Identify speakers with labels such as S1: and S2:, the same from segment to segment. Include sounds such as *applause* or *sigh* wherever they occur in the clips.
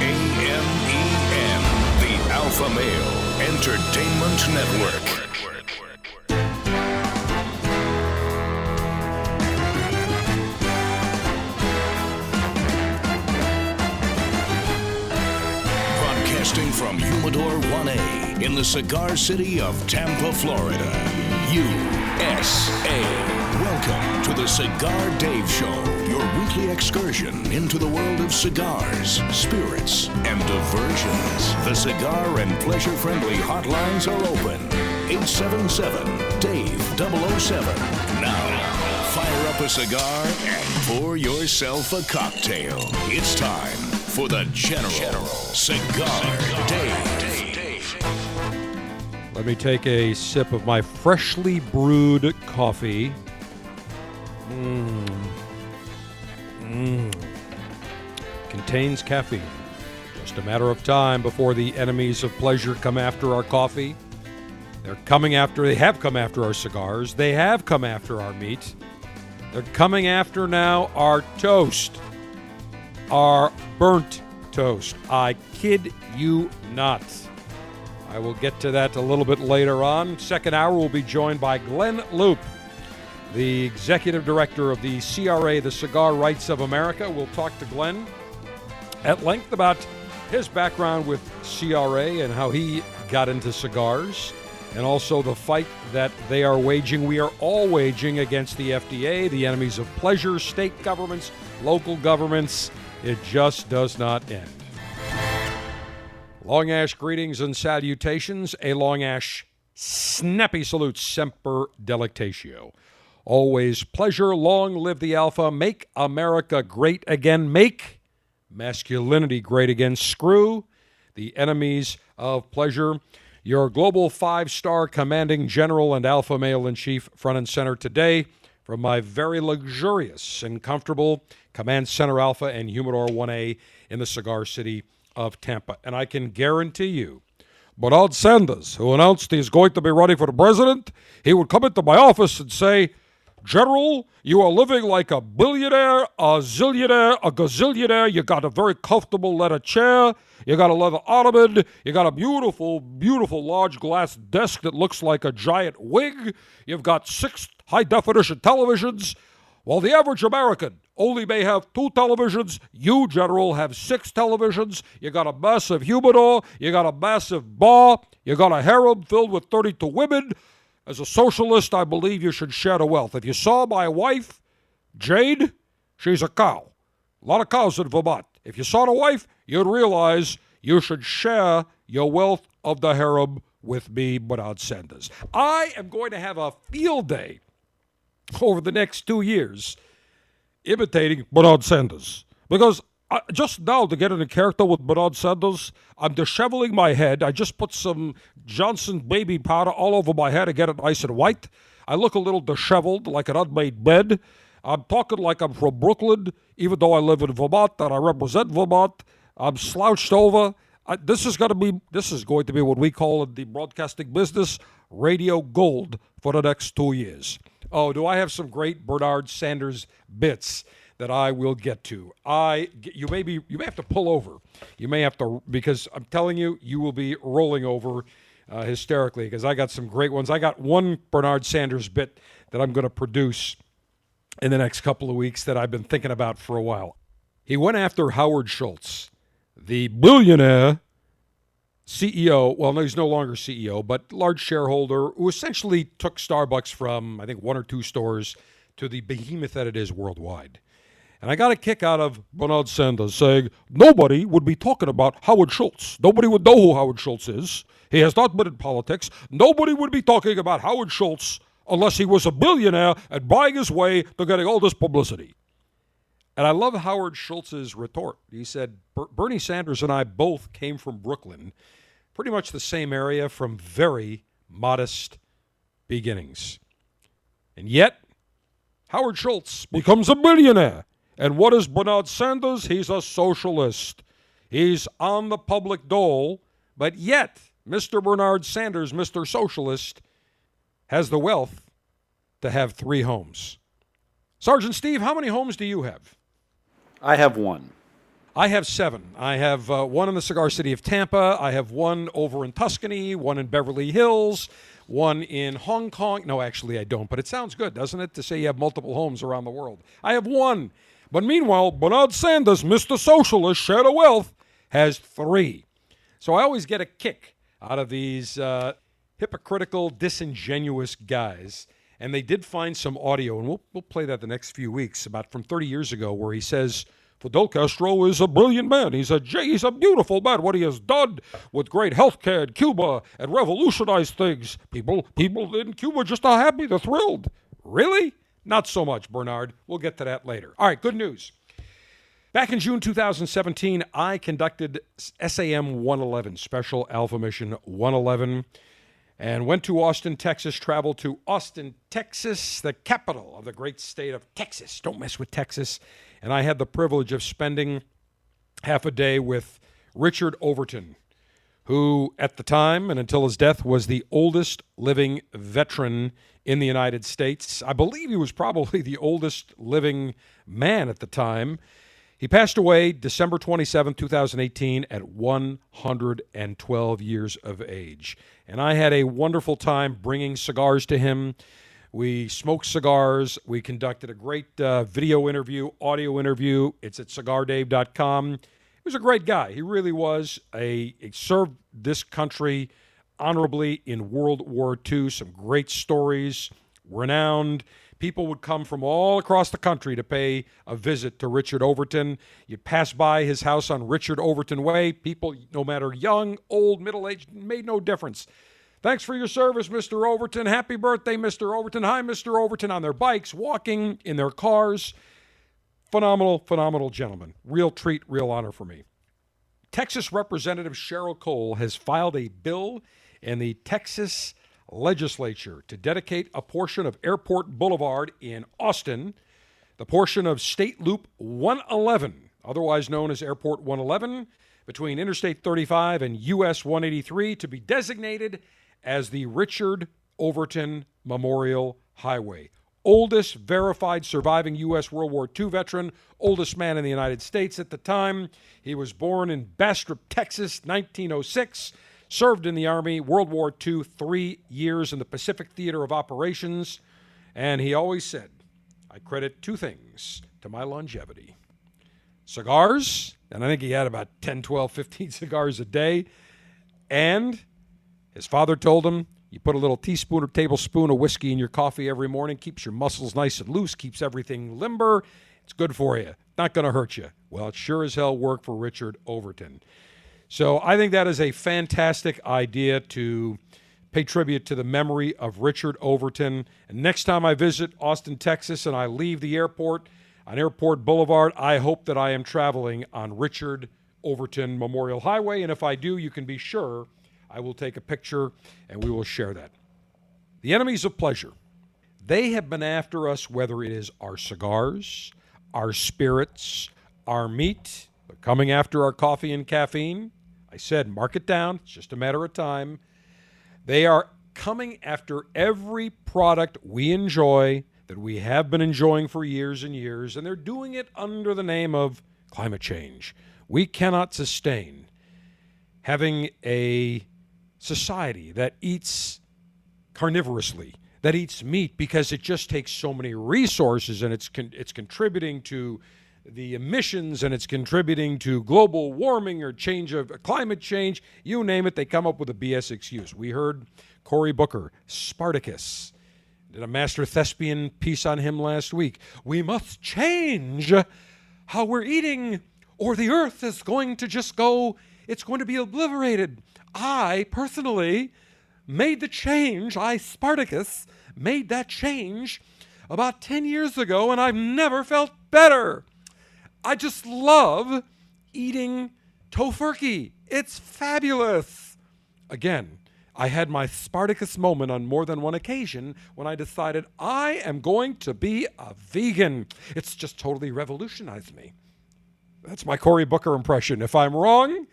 S1: A M E N, the Alpha Male Entertainment Network. Broadcasting from Humidor 1A in the cigar city of Tampa, Florida. USA. Welcome to the Cigar Dave Show, your weekly excursion into the world of cigars, spirits, and diversions. The cigar and pleasure friendly hotlines are open. 877 Dave 007. Now, fire up a cigar and pour yourself a cocktail. It's time for the General, Cigar, Dave.
S2: Let me take a sip of my freshly brewed coffee. Mmm. Mmm. Contains caffeine. Just a matter of time before the enemies of pleasure come after our coffee. They're coming after, they have come after our cigars. They have come after our meat. They're coming after now our toast, our burnt toast. I kid you not. I will get to that a little bit later on. Second hour, we'll be joined by Glynn Loope, the executive director of the CRA, the Cigar Rights of America. We'll talk to Glynn at length about his background with CRA and how he got into cigars, and also the fight that they are waging, we are all waging against the FDA, the enemies of pleasure, state governments, local governments. It just does not end. Long Ash greetings and salutations. A Long Ash snappy salute, semper delectatio. Always pleasure. Long live the Alpha. Make America great again. Make masculinity great again. Screw the enemies of pleasure. Your global five star commanding general and alpha male in chief, front and center today from my very luxurious and comfortable Command Center Alpha and Humidor 1A in the cigar city of Tampa. And I can guarantee you, Bernard Sanders, who announced he's going to be running for the president, he would come into my office and say, General, you are living like a billionaire, a zillionaire, a gazillionaire. You got a very comfortable leather chair. You got a leather ottoman. You got a beautiful, beautiful large glass desk that looks like a giant wig. You've got six high definition televisions. While the average American only may have two televisions, you, General, have six televisions. You got a massive humidor. You got a massive bar. You got a harem filled with 32 women. As a socialist, I believe you should share the wealth. If you saw my wife, Jade, she's a cow. A lot of cows in Vermont. If you saw the wife, you'd realize you should share your wealth of the harem with me, Bernard Sanders. I am going to have a field day over the next two years imitating Bernard Sanders. Because Just now, to get in a character with Bernard Sanders, I'm disheveling my head. I just put some Johnson baby powder all over my head to get it nice and white. I look a little disheveled, like an unmade bed. I'm talking like I'm from Brooklyn, even though I live in Vermont and I represent Vermont. I'm slouched over. I, this is going to be this is going to be what we call in the broadcasting business radio gold for the next two years. Oh, do I have some great Bernard Sanders bits that I will get to? I you may be you may have to pull over. You may have to because I'm telling you you will be rolling over uh, hysterically because I got some great ones. I got one Bernard Sanders bit that I'm going to produce in the next couple of weeks that I've been thinking about for a while. He went after Howard Schultz, the billionaire CEO, well, no, he's no longer CEO, but large shareholder who essentially took Starbucks from, I think, one or two stores to the behemoth that it is worldwide. And I got a kick out of Bernard Sanders saying nobody would be talking about Howard Schultz. Nobody would know who Howard Schultz is. He has not been in politics. Nobody would be talking about Howard Schultz unless he was a billionaire and buying his way to getting all this publicity. And I love Howard Schultz's retort. He said, Bernie Sanders and I both came from Brooklyn, pretty much the same area from very modest beginnings. And yet, Howard Schultz becomes a billionaire. And what is Bernard Sanders? He's a socialist. He's on the public dole, but yet, Mr. Bernard Sanders, Mr. Socialist, has the wealth to have three homes. Sergeant Steve, how many homes do you have?
S3: I have one.
S2: I have seven. I have uh, one in the cigar city of Tampa. I have one over in Tuscany, one in Beverly Hills, one in Hong Kong. No, actually, I don't, but it sounds good, doesn't it, to say you have multiple homes around the world? I have one. But meanwhile, Bernard Sanders, Mr. Socialist, Share the Wealth, has three. So I always get a kick out of these uh, hypocritical, disingenuous guys. And they did find some audio, and we'll, we'll play that the next few weeks, about from 30 years ago, where he says, Fidel Castro is a brilliant man. He's a he's a beautiful man. What he has done with great health care in Cuba and revolutionized things. People people in Cuba just are happy. They're thrilled. Really? Not so much, Bernard. We'll get to that later. All right, good news. Back in June 2017, I conducted SAM 111, Special Alpha Mission 111, and went to Austin, Texas, traveled to Austin, Texas, the capital of the great state of Texas. Don't mess with Texas and I had the privilege of spending half a day with Richard Overton, who at the time and until his death was the oldest living veteran in the United States. I believe he was probably the oldest living man at the time. He passed away December 27, 2018, at 112 years of age. And I had a wonderful time bringing cigars to him we smoked cigars. We conducted a great uh, video interview, audio interview. It's at cigardave.com. He was a great guy. He really was. A, he served this country honorably in World War II. Some great stories, renowned. People would come from all across the country to pay a visit to Richard Overton. You'd pass by his house on Richard Overton Way. People, no matter young, old, middle aged, made no difference. Thanks for your service, Mr. Overton. Happy birthday, Mr. Overton. Hi, Mr. Overton, on their bikes, walking in their cars. Phenomenal, phenomenal gentleman. Real treat, real honor for me. Texas Representative Sheryl Cole has filed a bill in the Texas legislature to dedicate a portion of Airport Boulevard in Austin, the portion of State Loop 111, otherwise known as Airport 111, between Interstate 35 and US 183, to be designated as the Richard Overton Memorial Highway. Oldest verified surviving U.S. World War II veteran, oldest man in the United States at the time. He was born in Bastrop, Texas, 1906. Served in the Army, World War II, three years in the Pacific Theater of Operations. And he always said, I credit two things to my longevity cigars, and I think he had about 10, 12, 15 *laughs* cigars a day, and his father told him, you put a little teaspoon or tablespoon of whiskey in your coffee every morning, keeps your muscles nice and loose, keeps everything limber. It's good for you. Not going to hurt you. Well, it sure as hell worked for Richard Overton. So I think that is a fantastic idea to pay tribute to the memory of Richard Overton. And next time I visit Austin, Texas, and I leave the airport on Airport Boulevard, I hope that I am traveling on Richard Overton Memorial Highway. And if I do, you can be sure I will take a picture and we will share that. The enemies of pleasure. They have been after us, whether it is our cigars, our spirits, our meat. They're coming after our coffee and caffeine. I said, mark it down. It's just a matter of time. They are coming after every product we enjoy that we have been enjoying for years and years, and they're doing it under the name of climate change. We cannot sustain having a society that eats carnivorously, that eats meat because it just takes so many resources and it's con- it's contributing to the emissions and it's contributing to global warming or change of climate change, you name it, they come up with a BS excuse. We heard Cory Booker, Spartacus, did a master thespian piece on him last week. We must change how we're eating, or the earth is going to just go, it's going to be obliterated. I personally made the change. I, Spartacus, made that change about 10 years ago, and I've never felt better. I just love eating tofurkey. It's fabulous. Again, I had my Spartacus moment on more than one occasion when I decided I am going to be a vegan. It's just totally revolutionized me. That's my Cory Booker impression. If I'm wrong,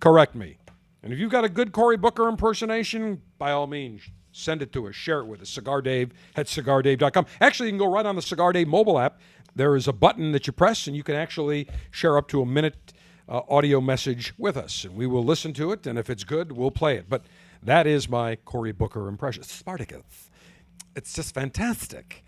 S2: correct me. And if you've got a good Cory Booker impersonation, by all means, send it to us. Share it with us. Cigar Dave at cigardave.com. Actually, you can go right on the Cigar Dave mobile app. There is a button that you press, and you can actually share up to a minute uh, audio message with us, and we will listen to it. And if it's good, we'll play it. But that is my Cory Booker impression. Spartacus. It's just fantastic.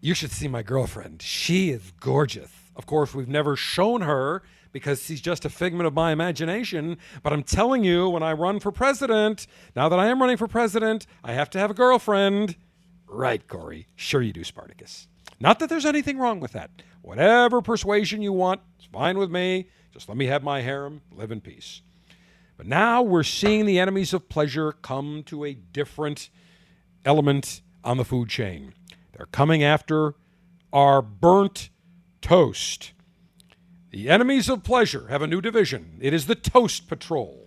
S2: You should see my girlfriend. She is gorgeous. Of course, we've never shown her because she's just a figment of my imagination. But I'm telling you, when I run for president, now that I am running for president, I have to have a girlfriend. Right, Cory. Sure, you do, Spartacus. Not that there's anything wrong with that. Whatever persuasion you want, it's fine with me. Just let me have my harem, live in peace. But now we're seeing the enemies of pleasure come to a different element on the food chain. They're coming after our burnt toast. The enemies of pleasure have a new division. It is the Toast Patrol.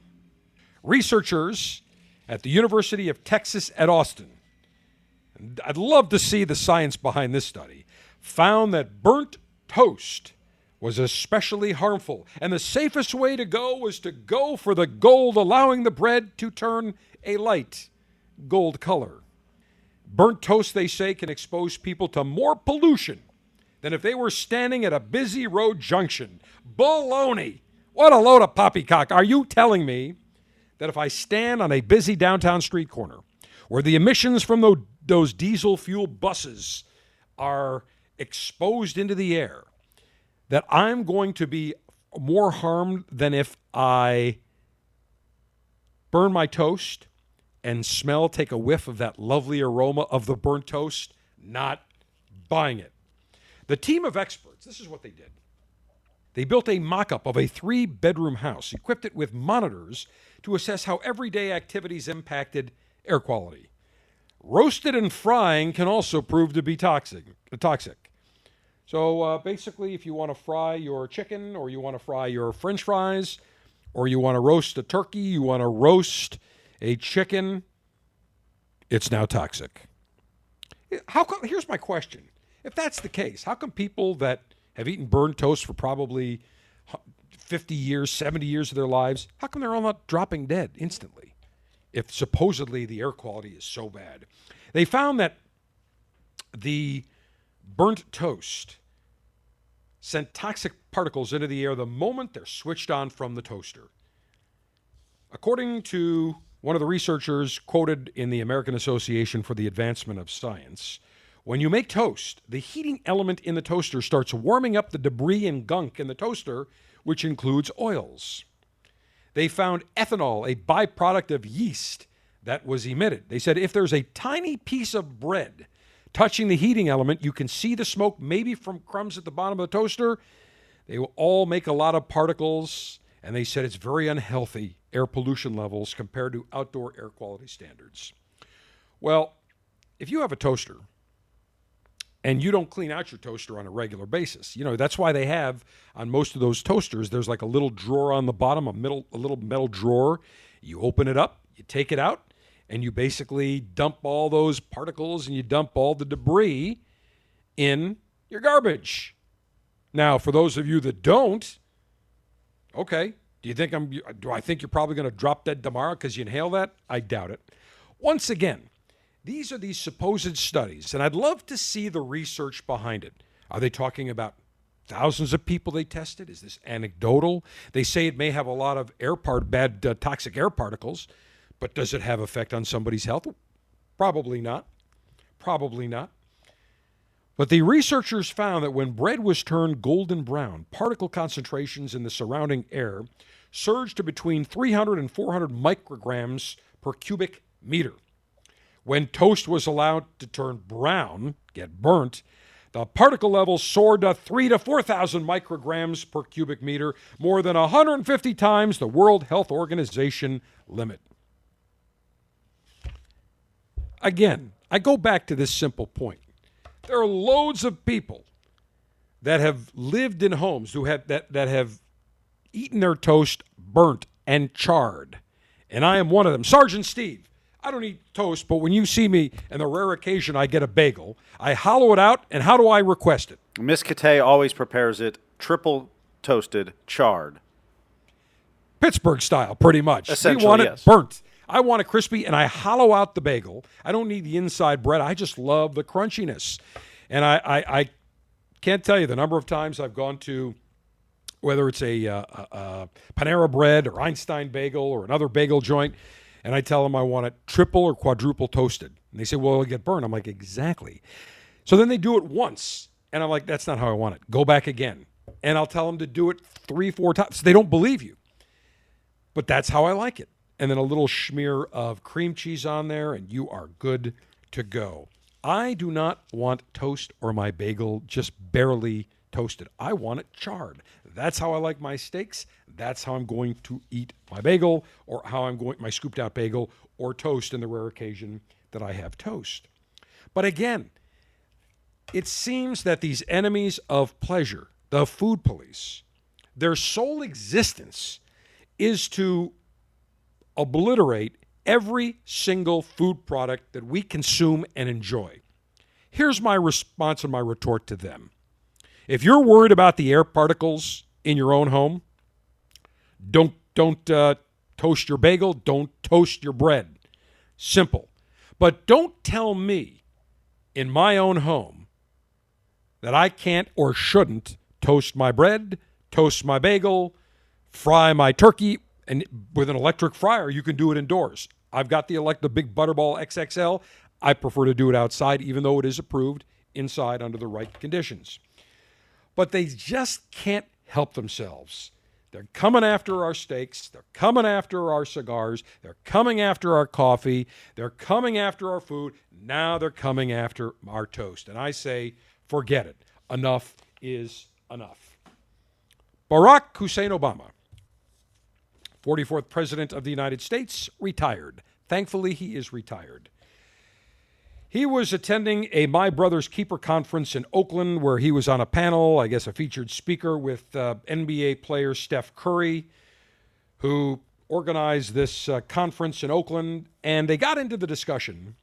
S2: Researchers at the University of Texas at Austin, I'd love to see the science behind this study, found that burnt toast was especially harmful, and the safest way to go was to go for the gold, allowing the bread to turn a light gold color. Burnt toast, they say, can expose people to more pollution than if they were standing at a busy road junction. Baloney! What a load of poppycock. Are you telling me that if I stand on a busy downtown street corner where the emissions from those diesel fuel buses are exposed into the air, that I'm going to be more harmed than if I burn my toast and smell, take a whiff of that lovely aroma of the burnt toast? Not buying it. The team of experts, this is what they did. They built a mock up of a three bedroom house, equipped it with monitors to assess how everyday activities impacted air quality. Roasted and frying can also prove to be toxic. toxic. So uh, basically, if you want to fry your chicken, or you want to fry your french fries, or you want to roast a turkey, you want to roast a chicken, it's now toxic. How come, here's my question if that's the case, how come people that have eaten burned toast for probably 50 years, 70 years of their lives, how come they're all not dropping dead instantly? If supposedly the air quality is so bad. They found that the burnt toast sent toxic particles into the air the moment they're switched on from the toaster. According to one of the researchers quoted in the American Association for the Advancement of Science, when you make toast, the heating element in the toaster starts warming up the debris and gunk in the toaster, which includes oils. They found ethanol, a byproduct of yeast, that was emitted. They said if there's a tiny piece of bread touching the heating element, you can see the smoke maybe from crumbs at the bottom of the toaster. They will all make a lot of particles, and they said it's very unhealthy air pollution levels compared to outdoor air quality standards. Well, if you have a toaster, and you don't clean out your toaster on a regular basis. You know, that's why they have on most of those toasters, there's like a little drawer on the bottom, a middle a little metal drawer. You open it up, you take it out, and you basically dump all those particles and you dump all the debris in your garbage. Now, for those of you that don't, okay, do you think I'm do I think you're probably going to drop dead tomorrow because you inhale that? I doubt it. Once again, these are these supposed studies, and I'd love to see the research behind it. Are they talking about thousands of people they tested? Is this anecdotal? They say it may have a lot of air part bad uh, toxic air particles, but does it have effect on somebody's health? Probably not. Probably not. But the researchers found that when bread was turned golden brown, particle concentrations in the surrounding air surged to between 300 and 400 micrograms per cubic meter. When toast was allowed to turn brown, get burnt, the particle level soared to 3 to 4,000 micrograms per cubic meter, more than 150 times the World Health Organization limit. Again, I go back to this simple point. There are loads of people that have lived in homes who have that, that have eaten their toast burnt and charred. And I am one of them. Sergeant Steve, I don't eat toast, but when you see me, and the rare occasion I get a bagel, I hollow it out, and how do I request it?
S3: Miss Kate always prepares it triple toasted, charred.
S2: Pittsburgh style, pretty much.
S3: Essentially,
S2: we want it
S3: yes.
S2: burnt. I want it crispy, and I hollow out the bagel. I don't need the inside bread. I just love the crunchiness. And I, I, I can't tell you the number of times I've gone to whether it's a, uh, Panera Bread or Einstein Bagel or another bagel joint, and I tell them I want it triple or quadruple toasted. And they say, well, it'll get burned. I'm like, exactly. So then they do it once, and I'm like, that's not how I want it. Go back again. And I'll tell them to do it three, four times. They don't believe you. But that's how I like it. And then a little smear of cream cheese on there, and you are good to go. I do not want toast or my bagel just barely toasted. I want it charred. That's how I like my steaks. That's how I'm going to eat my bagel or how I'm going my scooped out bagel or toast in the rare occasion that I have toast. But again, it seems that these enemies of pleasure, the food police, their sole existence is to obliterate every single food product that we consume and enjoy. Here's my response and my retort to them. If you're worried about the air particles in your own home, don't don't uh, toast your bagel, don't toast your bread. Simple. But don't tell me in my own home that I can't or shouldn't toast my bread, toast my bagel, fry my turkey, and with an electric fryer, you can do it indoors. I've got the elect the big Butterball XXL. I prefer to do it outside, even though it is approved inside under the right conditions. But they just can't help themselves. They're coming after our steaks. They're coming after our cigars. They're coming after our coffee. They're coming after our food. Now they're coming after our toast. And I say, forget it. Enough is enough. Barack Hussein Obama 44th President of the United States, retired. Thankfully, he is retired. He was attending a My Brother's Keeper conference in Oakland where he was on a panel, I guess a featured speaker with uh, NBA player Steph Curry, who organized this uh, conference in Oakland. And they got into the discussion,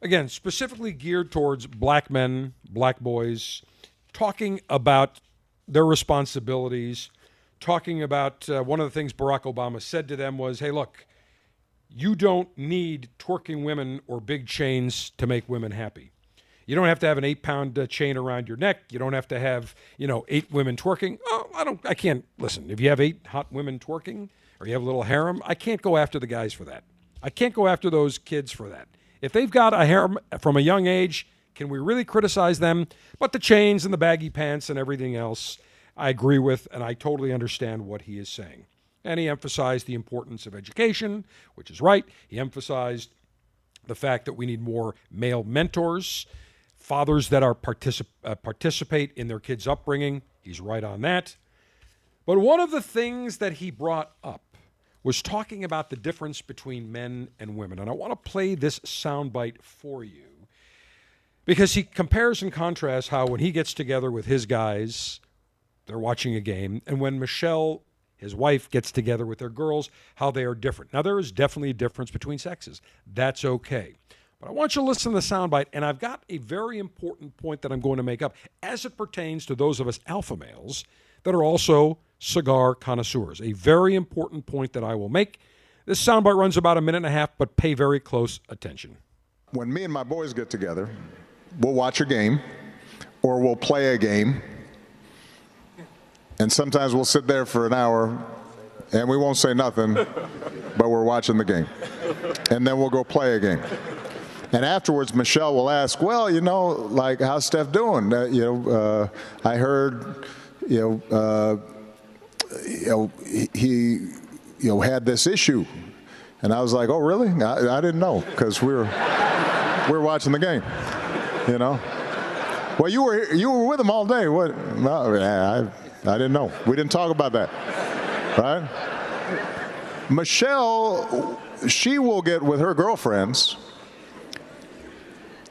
S2: again, specifically geared towards black men, black boys, talking about their responsibilities talking about uh, one of the things Barack Obama said to them was, hey, look, you don't need twerking women or big chains to make women happy. You don't have to have an eight pound uh, chain around your neck. You don't have to have, you know, eight women twerking. Oh, I don't, I can't, listen, if you have eight hot women twerking or you have a little harem, I can't go after the guys for that. I can't go after those kids for that. If they've got a harem from a young age, can we really criticize them? But the chains and the baggy pants and everything else, I agree with, and I totally understand what he is saying. And he emphasized the importance of education, which is right. He emphasized the fact that we need more male mentors, fathers that are particip- uh, participate in their kids' upbringing. He's right on that. But one of the things that he brought up was talking about the difference between men and women. And I want to play this soundbite for you because he compares and contrasts how when he gets together with his guys, they're watching a game, and when Michelle, his wife, gets together with their girls, how they are different. Now, there is definitely a difference between sexes. That's okay. But I want you to listen to the soundbite, and I've got a very important point that I'm going to make up as it pertains to those of us alpha males that are also cigar connoisseurs. A very important point that I will make. This soundbite runs about a minute and a half, but pay very close attention.
S4: When me and my boys get together, we'll watch a game or we'll play a game and sometimes we'll sit there for an hour and we won't say nothing, but we're watching the game. And then we'll go play a game. And afterwards, Michelle will ask, "Well, you know, like how's Steph doing? Uh, you know, uh, I heard, you know, uh, you know, he, you know, had this issue." And I was like, "Oh, really? I, I didn't know because we are we we're watching the game, you know." Well, you were you were with him all day. What? No, I, I didn't know. We didn't talk about that. Right? Michelle, she will get with her girlfriends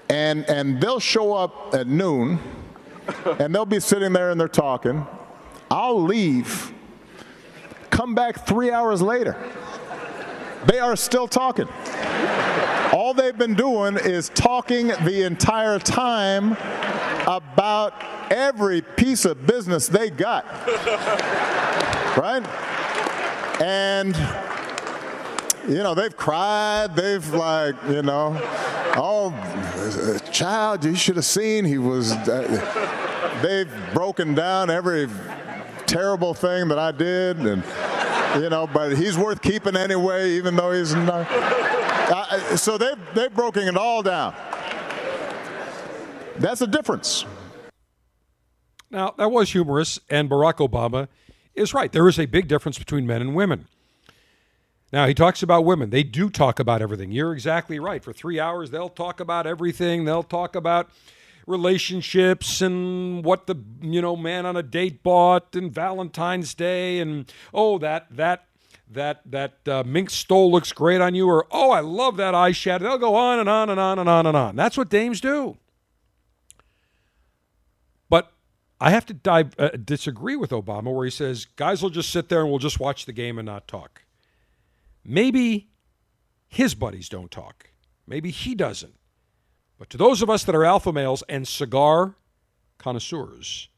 S4: and and they'll show up at noon and they'll be sitting there and they're talking. I'll leave, come back three hours later. They are still talking. All they've been doing is talking the entire time about every piece of business they got. *laughs* right? And you know, they've cried, they've like, you know, oh, child, you should have seen he was, uh, they've broken down every terrible thing that I did, and you know, but he's worth keeping anyway, even though he's not. So they've they've broken it all down. That's the difference.
S2: Now, that was humorous, and Barack Obama is right. There is a big difference between men and women. Now, he talks about women. They do talk about everything. You're exactly right. For three hours, they'll talk about everything. They'll talk about relationships and what the you know man on a date bought and Valentine's Day and oh that that that that uh, mink stole looks great on you or oh I love that eyeshadow. They'll go on and on and on and on and on. That's what dames do. But I have to dive, uh, disagree with Obama where he says guys will just sit there and we'll just watch the game and not talk. Maybe his buddies don't talk. Maybe he doesn't. But to those of us that are alpha males and cigar connoisseurs,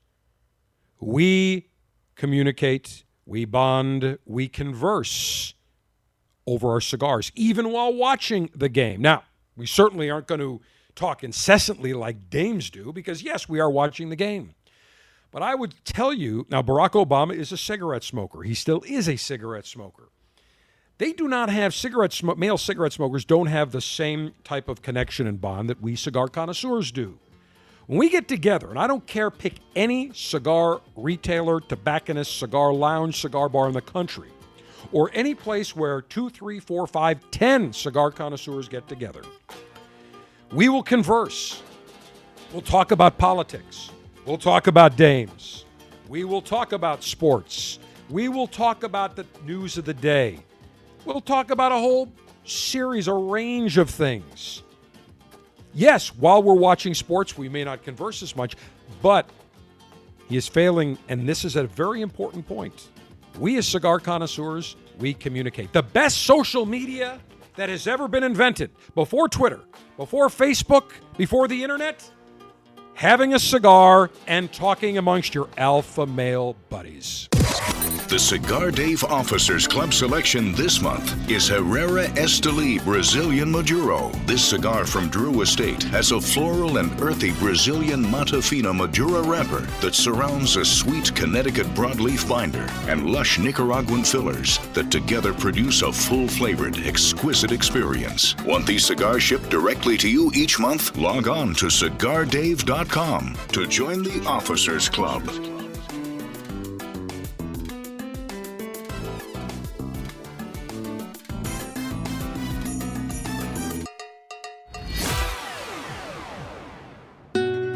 S2: we communicate, we bond, we converse over our cigars, even while watching the game. Now, we certainly aren't going to talk incessantly like dames do because, yes, we are watching the game. But I would tell you now, Barack Obama is a cigarette smoker. He still is a cigarette smoker. They do not have cigarette sm- male cigarette smokers don't have the same type of connection and bond that we cigar connoisseurs do. When we get together, and I don't care, pick any cigar retailer, tobacconist, cigar lounge, cigar bar in the country, or any place where two, three, four, five, ten cigar connoisseurs get together. We will converse. We'll talk about politics. We'll talk about dames. We will talk about sports. We will talk about the news of the day. We'll talk about a whole series, a range of things. Yes, while we're watching sports, we may not converse as much, but he is failing, and this is a very important point. We, as cigar connoisseurs, we communicate. The best social media that has ever been invented before Twitter, before Facebook, before the internet, having a cigar and talking amongst your alpha male buddies.
S1: The Cigar Dave Officers Club selection this month is Herrera Esteli Brazilian Maduro. This cigar from Drew Estate has a floral and earthy Brazilian Mata Fina Madura wrapper that surrounds a sweet Connecticut broadleaf binder and lush Nicaraguan fillers that together produce a full flavored, exquisite experience. Want these cigars shipped directly to you each month? Log on to cigardave.com to join the Officers Club.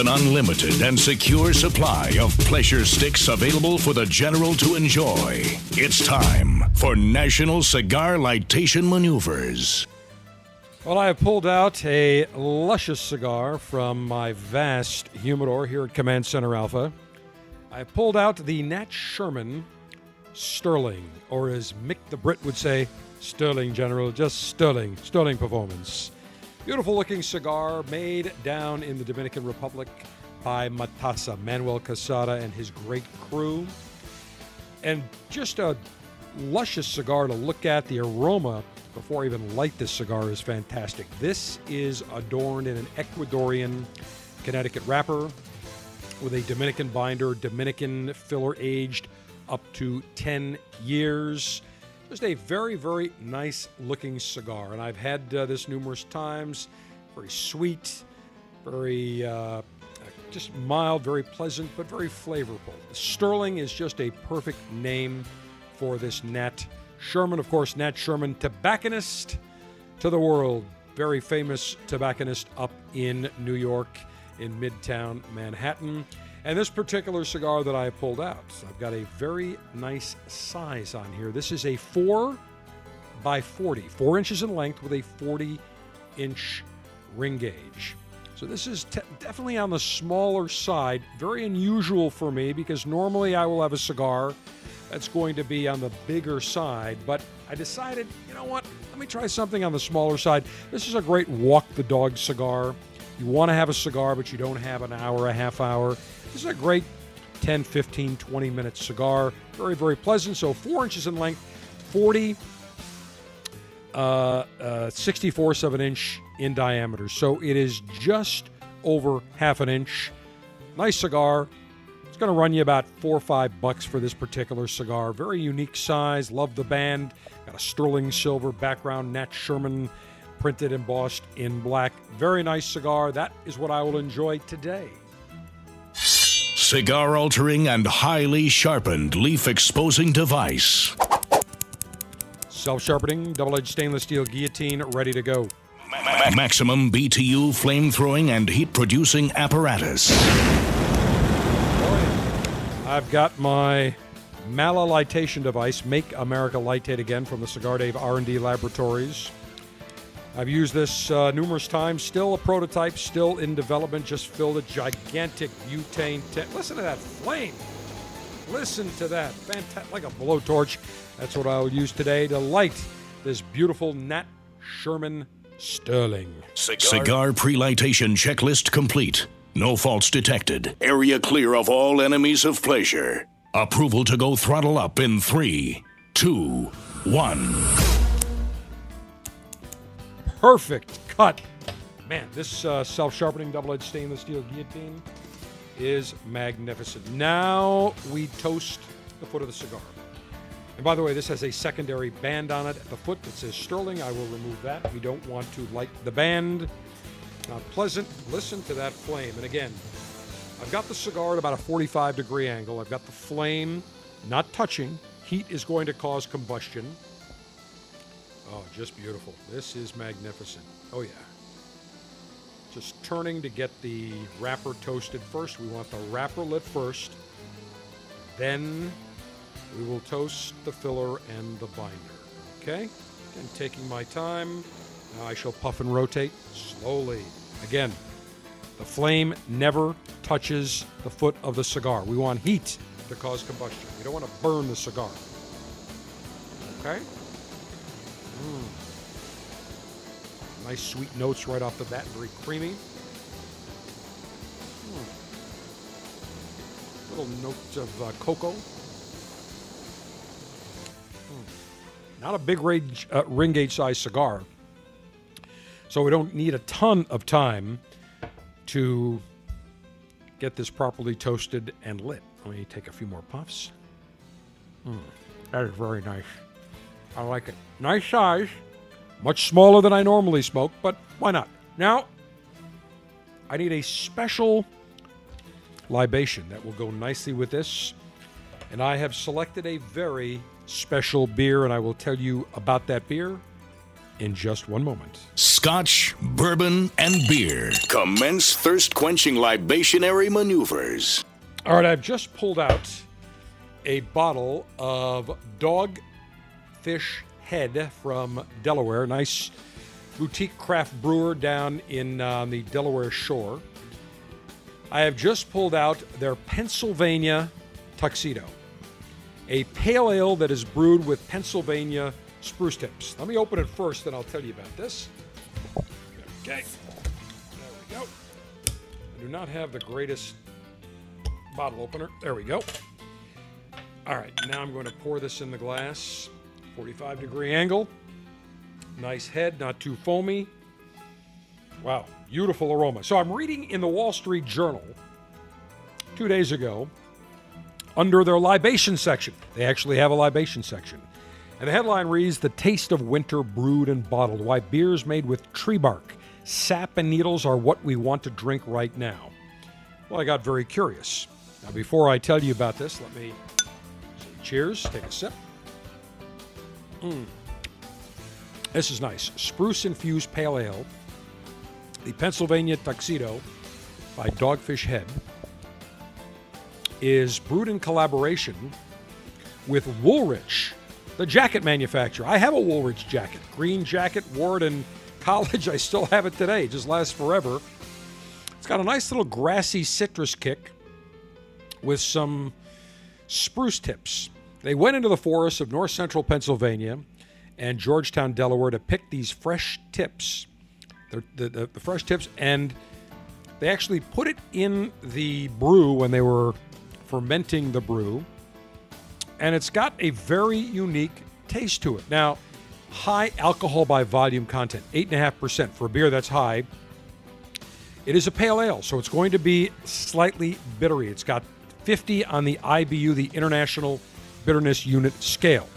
S1: An unlimited and secure supply of pleasure sticks available for the general to enjoy, it's time for National Cigar Lightation Maneuvers.
S2: Well, I have pulled out a luscious cigar from my vast humidor here at Command Center Alpha. I pulled out the Nat Sherman Sterling, or as Mick the Brit would say, Sterling General, just Sterling, Sterling performance. Beautiful looking cigar made down in the Dominican Republic by Matasa, Manuel Quesada, and his great crew. And just a luscious cigar to look at. The aroma before I even light this cigar is fantastic. This is adorned in an Ecuadorian Connecticut wrapper with a Dominican binder, Dominican filler aged up to 10 years. Just a very, very nice looking cigar. And I've had uh, this numerous times. Very sweet, very uh, just mild, very pleasant, but very flavorful. Sterling is just a perfect name for this Nat Sherman. Of course, Nat Sherman, tobacconist to the world, very famous tobacconist up in New York, in Midtown Manhattan. And this particular cigar that I pulled out, I've got a very nice size on here. This is a 4 by 40, 4 inches in length with a 40 inch ring gauge. So this is te- definitely on the smaller side. Very unusual for me because normally I will have a cigar that's going to be on the bigger side. But I decided, you know what? Let me try something on the smaller side. This is a great walk the dog cigar. You want to have a cigar, but you don't have an hour, a half hour. This is a great 10, 15, 20 minute cigar. Very, very pleasant. So four inches in length, 40, uh, uh, 64 of an inch in diameter. So it is just over half an inch. Nice cigar. It's going to run you about four or five bucks for this particular cigar. Very unique size. Love the band. Got a sterling silver background. Nat Sherman printed embossed in black. Very nice cigar. That is what I will enjoy today.
S1: Cigar altering and highly sharpened leaf exposing device.
S2: Self sharpening, double edged stainless steel guillotine ready to go.
S1: Ma- maximum BTU flame throwing and heat producing apparatus.
S2: I've got my Mala lightation device, Make America Lightate Again from the Cigar Dave R&D Laboratories. I've used this uh, numerous times. Still a prototype, still in development. Just filled a gigantic butane tank. Listen to that flame. Listen to that. Fantastic. Like a blowtorch. That's what I'll use today to light this beautiful Nat Sherman Sterling.
S1: Cigar pre-lightation checklist complete. No faults detected. Area clear of all enemies of pleasure. Approval to go throttle up in three, two, one.
S2: Perfect cut. Man, this uh, self sharpening double edged stainless steel guillotine is magnificent. Now we toast the foot of the cigar. And by the way, this has a secondary band on it at the foot that says Sterling. I will remove that. We don't want to light the band. Not pleasant. Listen to that flame. And again, I've got the cigar at about a 45 degree angle. I've got the flame not touching. Heat is going to cause combustion. Oh, just beautiful. This is magnificent. Oh, yeah. Just turning to get the wrapper toasted first. We want the wrapper lit first. Then we will toast the filler and the binder. Okay? And taking my time. Now I shall puff and rotate slowly. Again, the flame never touches the foot of the cigar. We want heat to cause combustion. We don't want to burn the cigar. Okay? Nice sweet notes right off the bat, very creamy. Mm. Little note of uh, cocoa. Mm. Not a big range, uh, ring gauge size cigar, so we don't need a ton of time to get this properly toasted and lit. Let me take a few more puffs. Mm, that is very nice. I like it. Nice size. Much smaller than I normally smoke, but why not? Now, I need a special libation that will go nicely with this. And I have selected a very special beer, and I will tell you about that beer in just one moment.
S1: Scotch, bourbon, and beer. Commence thirst quenching libationary maneuvers.
S2: All right, I've just pulled out a bottle of Dogfish Head from Delaware. Nice boutique craft brewer down in uh, the Delaware shore. I have just pulled out their Pennsylvania Tuxedo, a pale ale that is brewed with Pennsylvania spruce tips. Let me open it first, and I'll tell you about this. Okay. There we go. I do not have the greatest bottle opener. There we go. All right, now I'm going to pour this in the glass. 45 degree angle. Nice head, not too foamy. Wow, beautiful aroma. So I'm reading in the Wall Street Journal two days ago under their libation section. They actually have a libation section. And the headline reads The Taste of Winter Brewed and Bottled Why Beers Made with Tree Bark, Sap, and Needles Are What We Want to Drink Right Now. Well, I got very curious. Now, before I tell you about this, let me say cheers, take a sip. Mm. This is nice. Spruce infused pale ale, the Pennsylvania Tuxedo by Dogfish Head, is brewed in collaboration with Woolrich, the jacket manufacturer. I have a Woolrich jacket, green jacket, in college. I still have it today. It just lasts forever. It's got a nice little grassy citrus kick with some spruce tips. They went into the forests of north central Pennsylvania and Georgetown, Delaware to pick these fresh tips, the, the, the, fresh tips, and they actually put it in the brew when they were fermenting the brew. And it's got a very unique taste to it. Now, high alcohol by volume content, 8.5%. For a beer that's high, it is a pale ale, so it's going to be slightly bittery. It's got 50 on the IBU, the International Bitterness Unit scale.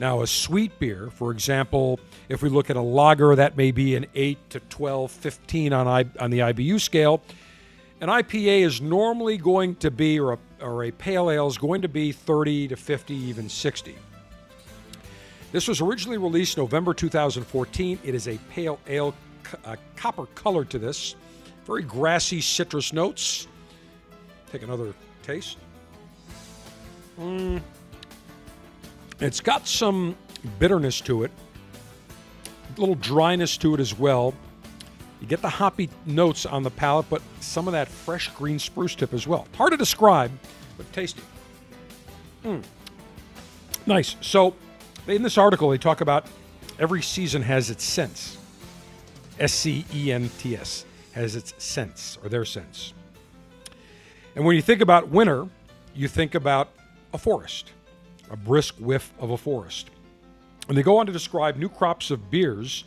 S2: Now, a sweet beer, for example, if we look at a lager, that may be an 8 to 12, 15 on, I, on the IBU scale. An IPA is normally going to be, or a, or a pale ale is going to be 30 to 50, even 60. This was originally released November 2014. It is a pale ale, uh, copper color to this, very grassy citrus notes. Take another taste. Mm. It's got some bitterness to it, a little dryness to it as well. You get the hoppy notes on the palate, but some of that fresh green spruce tip as well. Hard to describe, but tasty. Mm. Nice. So, in this article, they talk about every season has its sense. S C E N T S has its sense or their sense. And when you think about winter, you think about a forest, a brisk whiff of a forest. And they go on to describe new crops of beers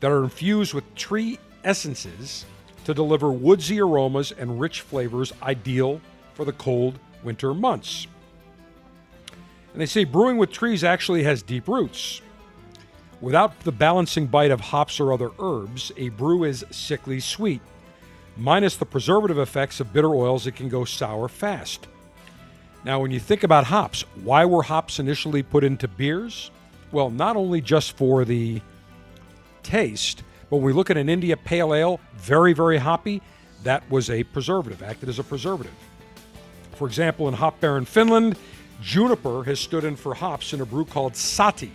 S2: that are infused with tree essences to deliver woodsy aromas and rich flavors ideal for the cold winter months. And they say brewing with trees actually has deep roots. Without the balancing bite of hops or other herbs, a brew is sickly sweet. Minus the preservative effects of bitter oils, it can go sour fast. Now, when you think about hops, why were hops initially put into beers? Well, not only just for the taste, but when we look at an India Pale Ale, very, very hoppy, that was a preservative, acted as a preservative. For example, in Hop Baron Finland, juniper has stood in for hops in a brew called sahti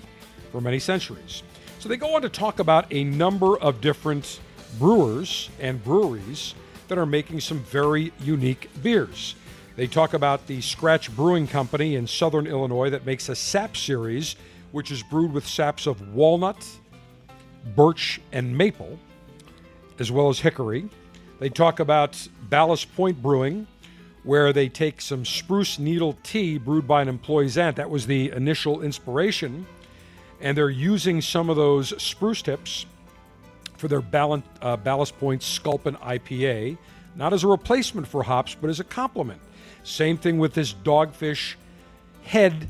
S2: for many centuries. So they go on to talk about a number of different brewers and breweries that are making some very unique beers. They talk about the Scratch Brewing Company in southern Illinois that makes a sap series, which is brewed with saps of walnut, birch, and maple, as well as hickory. They talk about Ballast Point Brewing, where they take some spruce needle tea brewed by an employee's aunt. That was the initial inspiration. And they're using some of those spruce tips for their Ballast, uh, Ballast Point Sculpin IPA, not as a replacement for hops, but as a complement. Same thing with this Dogfish Head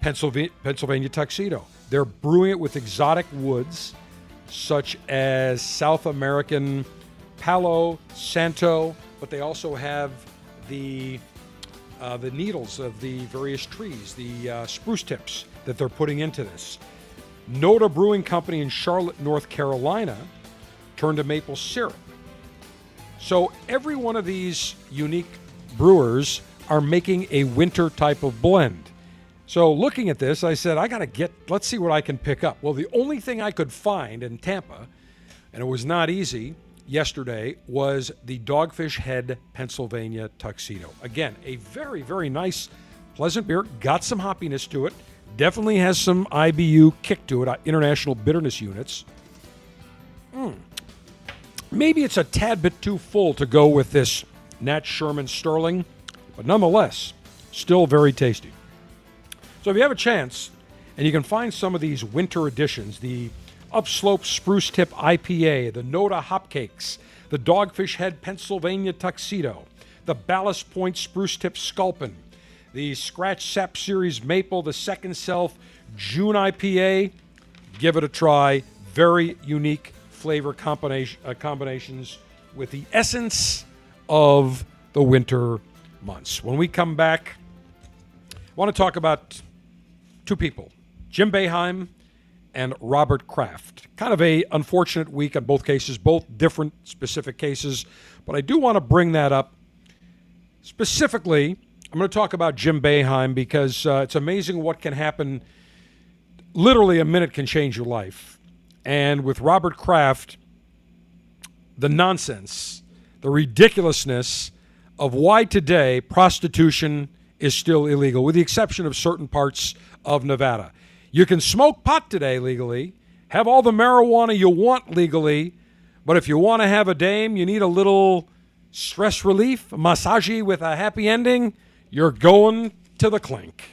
S2: Pennsylvania, Pennsylvania Tuxedo. They're brewing it with exotic woods such as South American Palo Santo, but they also have the uh, the needles of the various trees, the uh, spruce tips that they're putting into this. Noda Brewing Company in Charlotte, North Carolina, turned to maple syrup. So every one of these unique brewers are making a winter type of blend. So looking at this, I said, I got to get, let's see what I can pick up. Well, the only thing I could find in Tampa, and it was not easy yesterday, was the Dogfish Head Pennsylvania Tuxedo. Again, a very, very nice, pleasant beer. Got some hoppiness to it. Definitely has some IBU kick to it, uh, international bitterness units. Mm. Maybe it's a tad bit too full to go with this Nat Sherman Sterling, but nonetheless, still very tasty. So if you have a chance, and you can find some of these winter editions, the Upslope Spruce Tip IPA, the Noda Hopcakes, the Dogfish Head Pennsylvania Tuxedo, the Ballast Point Spruce Tip Sculpin, the Scratch Sap Series Maple, the Second Self June IPA. Give it a try. Very unique flavor combination, uh, combinations with the essence of the winter months. When we come back, I want to talk about two people Jim Boeheim and Robert Kraft. Kind of a unfortunate week in both cases, both different specific cases, but I do want to bring that up specifically. I'm going to talk about Jim Boeheim because uh, it's amazing what can happen. Literally, a minute can change your life. And with Robert Kraft, the nonsense, the ridiculousness of why today prostitution is still illegal, with the exception of certain parts of Nevada. You can smoke pot today legally, have all the marijuana you want legally, but if you want to have a dame, you need a little stress relief, massage with a happy ending, you're going to the clink.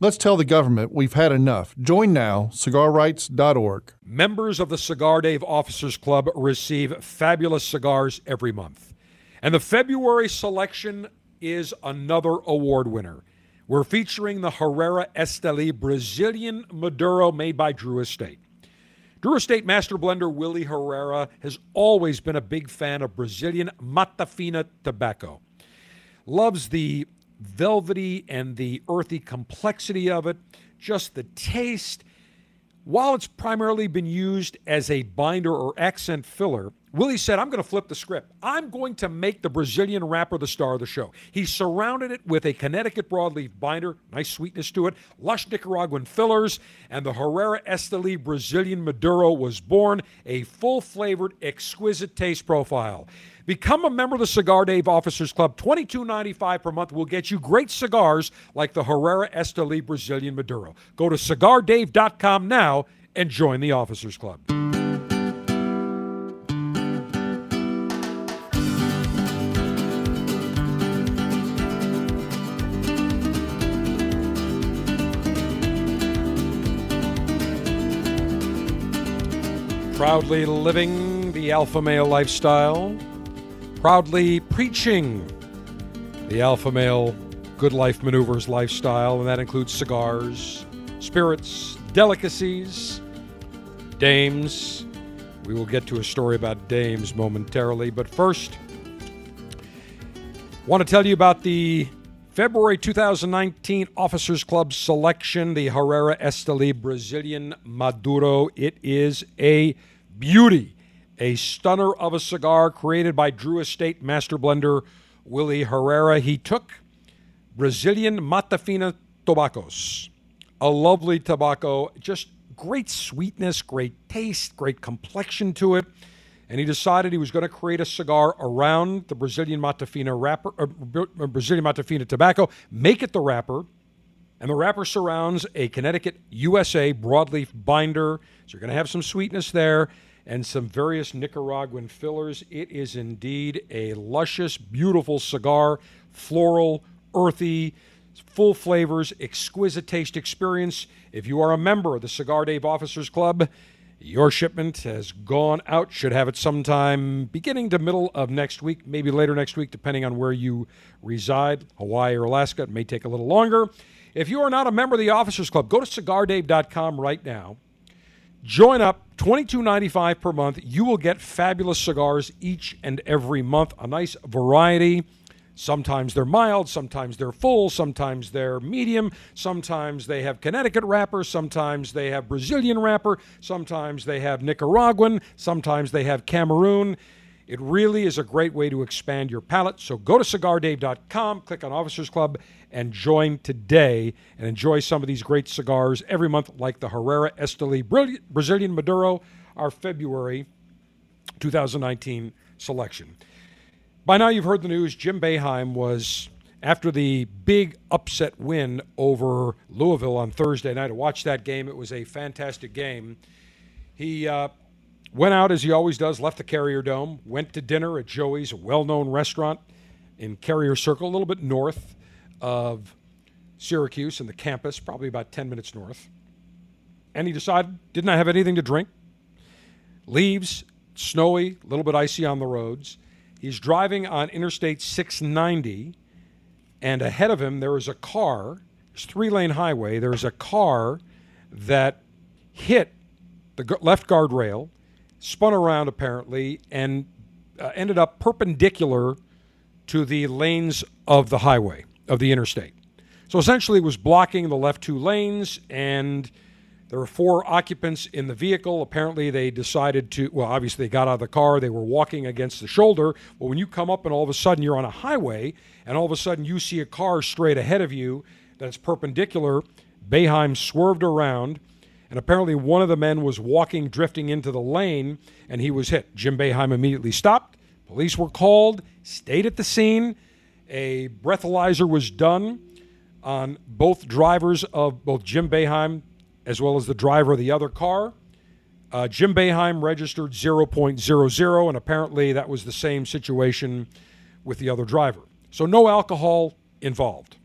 S5: Let's tell the government we've had enough. Join now, cigarrights.org.
S2: Members of the Cigar Dave Officers Club receive fabulous cigars every month. And the February selection is another award winner. We're featuring the Herrera Esteli Brazilian Maduro made by Drew Estate. Drew Estate Master Blender Willie Herrera has always been a big fan of Brazilian Mata Fina tobacco. Loves the velvety and the earthy complexity of it, just the taste. While it's primarily been used as a binder or accent filler, Willie said, I'm going to flip the script. I'm going to make the Brazilian wrapper the star of the show. He surrounded it with a Connecticut broadleaf binder, nice sweetness to it, lush Nicaraguan fillers, and the Herrera Esteli Brazilian Maduro was born, a full flavored, exquisite taste profile. Become a member of the Cigar Dave Officers Club. $22.95 per month will get you great cigars like the Herrera Esteli Brazilian Maduro. Go to cigardave.com now and join the Officers Club. Proudly living the alpha male lifestyle, proudly preaching the alpha male good life maneuvers lifestyle, and that includes cigars, spirits, delicacies, dames. We will get to a story about dames momentarily, but first, want to tell you about the February 2019 Officers Club selection, the Herrera Esteli Brazilian Maduro. It is a beauty, a stunner of a cigar created by Drew Estate Master Blender Willie Herrera. He took Brazilian Matafina tobaccos, a lovely tobacco, just great sweetness, great taste, great complexion to it. and he decided he was going to create a cigar around the Brazilian Matafina wrapper, uh, Brazilian Matafina tobacco, make it the wrapper, and the wrapper surrounds a Connecticut USA broadleaf binder. So you're going to have some sweetness there and some various Nicaraguan fillers. It is indeed a luscious, beautiful cigar, floral, earthy, full flavors, exquisite taste experience. If you are a member of the Cigar Dave Officers Club, your shipment has gone out. Should have it sometime beginning to middle of next week, maybe later next week, depending on where you reside, Hawaii or Alaska. It may take a little longer. If you are not a member of the Officers Club, go to cigardave.com right now. Join up, $22.95 per month. You will get fabulous cigars each and every month, a nice variety. Sometimes they're mild, sometimes they're full, sometimes they're medium, sometimes they have Connecticut wrapper, sometimes they have Brazilian wrapper, sometimes they have Nicaraguan, sometimes they have Cameroon. It really is a great way to expand your palate. So go to cigardave.com, click on Officers Club, and join today and enjoy some of these great cigars every month, like the Herrera Esteli Brazilian Maduro, our February 2019 selection. By now, you've heard the news. Jim Boeheim was, after the big upset win over Louisville on Thursday night, I watched that game. It was a fantastic game. He uh, went out, as he always does, left the Carrier Dome, went to dinner at Joey's, a well known restaurant in Carrier Circle, a little bit north of Syracuse and the campus, probably about 10 minutes north. And he decided, did not I have anything to drink. Leaves, snowy, a little bit icy on the roads He's driving on Interstate 690, and ahead of him there is a car. It's three lane highway. There's a car that hit the left guardrail, spun around apparently, and uh, ended up perpendicular to the lanes of the highway of the interstate. So essentially, it was blocking the left two lanes and there were four occupants in the vehicle. Apparently, they decided to, well, obviously, they got out of the car. They were walking against the shoulder. But when you come up and all of a sudden you're on a highway and all of a sudden you see a car straight ahead of you that's perpendicular, Boeheim swerved around. And apparently, one of the men was walking, drifting into the lane, and he was hit. Jim Boeheim immediately stopped. Police were called, stayed at the scene. A breathalyzer was done on both drivers of both Jim Boeheim, as well as the driver of the other car. Uh, Jim Boeheim registered 0.00, and apparently that was the same situation with the other driver. So no alcohol involved.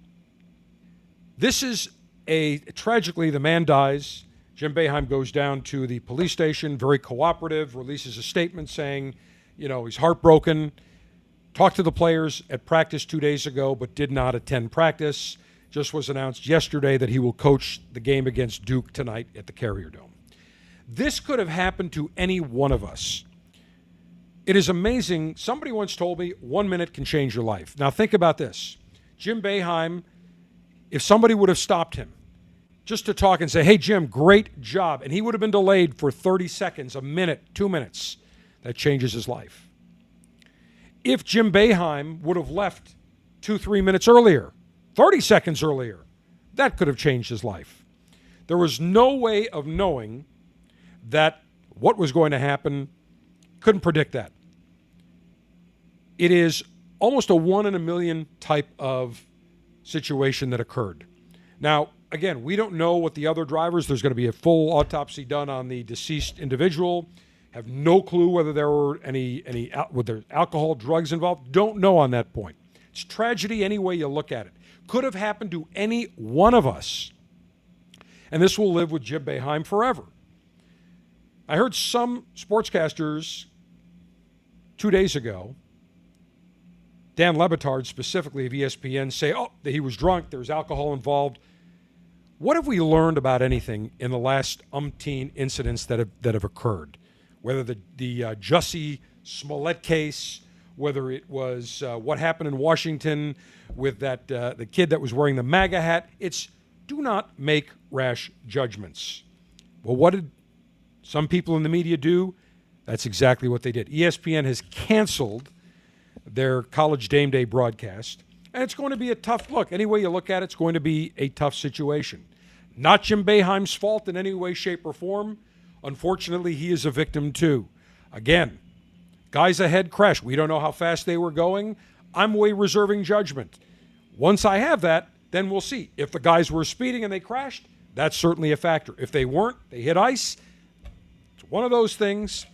S2: This is a tragically, the man dies. Jim Boeheim goes down to the police station, very cooperative, releases a statement saying, you know, he's heartbroken. Talked to the players at practice two days ago, but did not attend practice just was announced yesterday that he will coach the game against Duke tonight at the Carrier Dome. This could have happened to any one of us. It is amazing. Somebody once told me one minute can change your life. Now, think about this Jim Boeheim, if somebody would have stopped him just to talk and say, hey, Jim, great job, and he would have been delayed for 30 seconds, a minute, two minutes, that changes his life. If Jim Boeheim would have left two, three minutes earlier, 30 seconds earlier. That could have changed his life. There was no way of knowing that what was going to happen. Couldn't predict that. It is almost a one in a million type of situation that occurred. Now, again, we don't know what the other drivers, there's going to be a full autopsy done on the deceased individual. Have no clue whether there were any any whether alcohol, drugs involved. Don't know on that point. It's tragedy any way you look at it could have happened to any one of us. And this will live with Jim Boeheim forever. I heard some sportscasters two days ago, Dan Le Batard specifically of ESPN, say, oh, that he was drunk, there was alcohol involved. What have we learned about anything in the last umpteen incidents that have, that have occurred? Whether the, the uh, Jussie Smollett case, whether it was uh, what happened in Washington with that uh, the kid that was wearing the MAGA hat. It's do not make rash judgments. Well, what did some people in the media do? That's exactly what they did. ESPN has canceled their College Game Day broadcast, and it's going to be a tough look. Any way you look at it, it's going to be a tough situation. Not Jim Boeheim's fault in any way, shape, or form. Unfortunately, he is a victim too. Again, Guys ahead crash. We don't know how fast they were going. I'm way reserving judgment. Once I have that, then we'll see. If the guys were speeding and they crashed, that's certainly a factor. If they weren't, they hit ice. It's one of those things,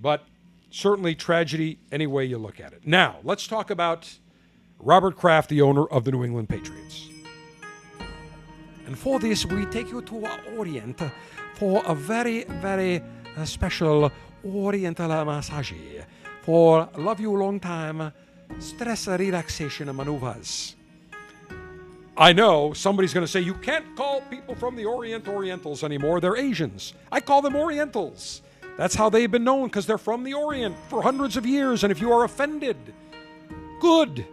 S2: but certainly tragedy any way you look at it. Now, let's talk about Robert Kraft, the owner of the New England Patriots. And for this, we take you to Orient for a very, very uh, special Oriental massage for love you long time stress relaxation maneuvers. I know somebody's going to say you can't call people from the Orient Orientals anymore. They're Asians. I call them Orientals. That's how they've been known because they're from the Orient for hundreds of years. And if you are offended, good.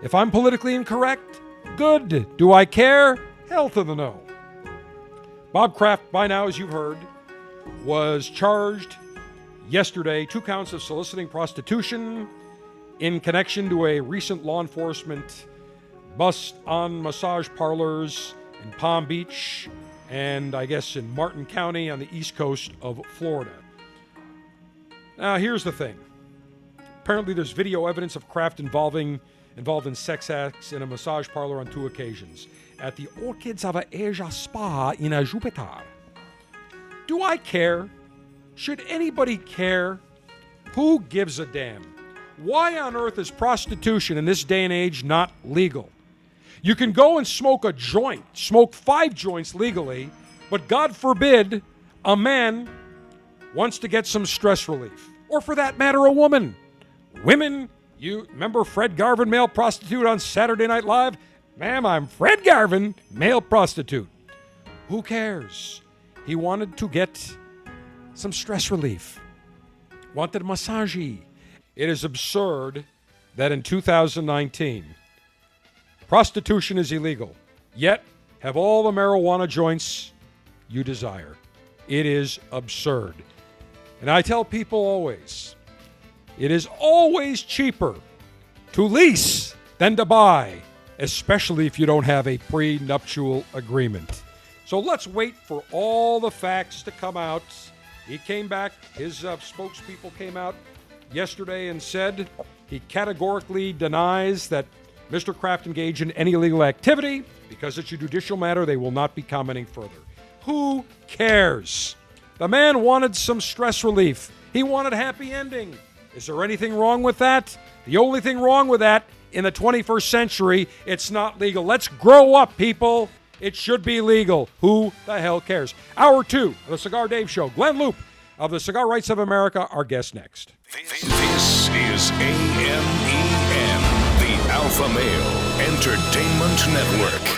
S2: If I'm politically incorrect, good. Do I care? Hell to the no. Bob Kraft, by now, as you've heard, was charged yesterday two counts of soliciting prostitution in connection to a recent law enforcement bust on massage parlors in Palm Beach and I guess in Martin County on the east coast of Florida. Now, here's the thing. Apparently, there's video evidence of Kraft involving involved in sex acts in a massage parlor on two occasions at the Orchids of a Asia Spa in Jupiter. Do I care? Should anybody care? Who gives a damn? Why on earth is prostitution in this day and age not legal? You can go and smoke a joint, smoke five joints legally, but God forbid a man wants to get some stress relief. Or for that matter, a woman. Women, you remember Fred Garvin, male prostitute on Saturday Night Live? Ma'am, I'm Fred Garvin, male prostitute. Who cares? He wanted to get some stress relief, wanted a massage. It is absurd that in 2019, prostitution is illegal, yet have all the marijuana joints you desire. It is absurd. And I tell people always it is always cheaper to lease than to buy, especially if you don't have a prenuptial agreement. So let's wait for all the facts to come out. He came back, his uh, spokespeople came out yesterday and said he categorically denies that Mr. Kraft engaged in any illegal activity. Because it's a judicial matter, they will not be commenting further. Who cares? The man wanted some stress relief. He wanted a happy ending. Is there anything wrong with that? The only thing wrong with that in the 21st century, it's not legal. Let's grow up, people. It should be legal. Who the hell cares? Hour two of the Cigar Dave Show. Glynn Loope of the Cigar Rights of America, our guest next.
S1: This is AMEN, the Alpha Male Entertainment Network.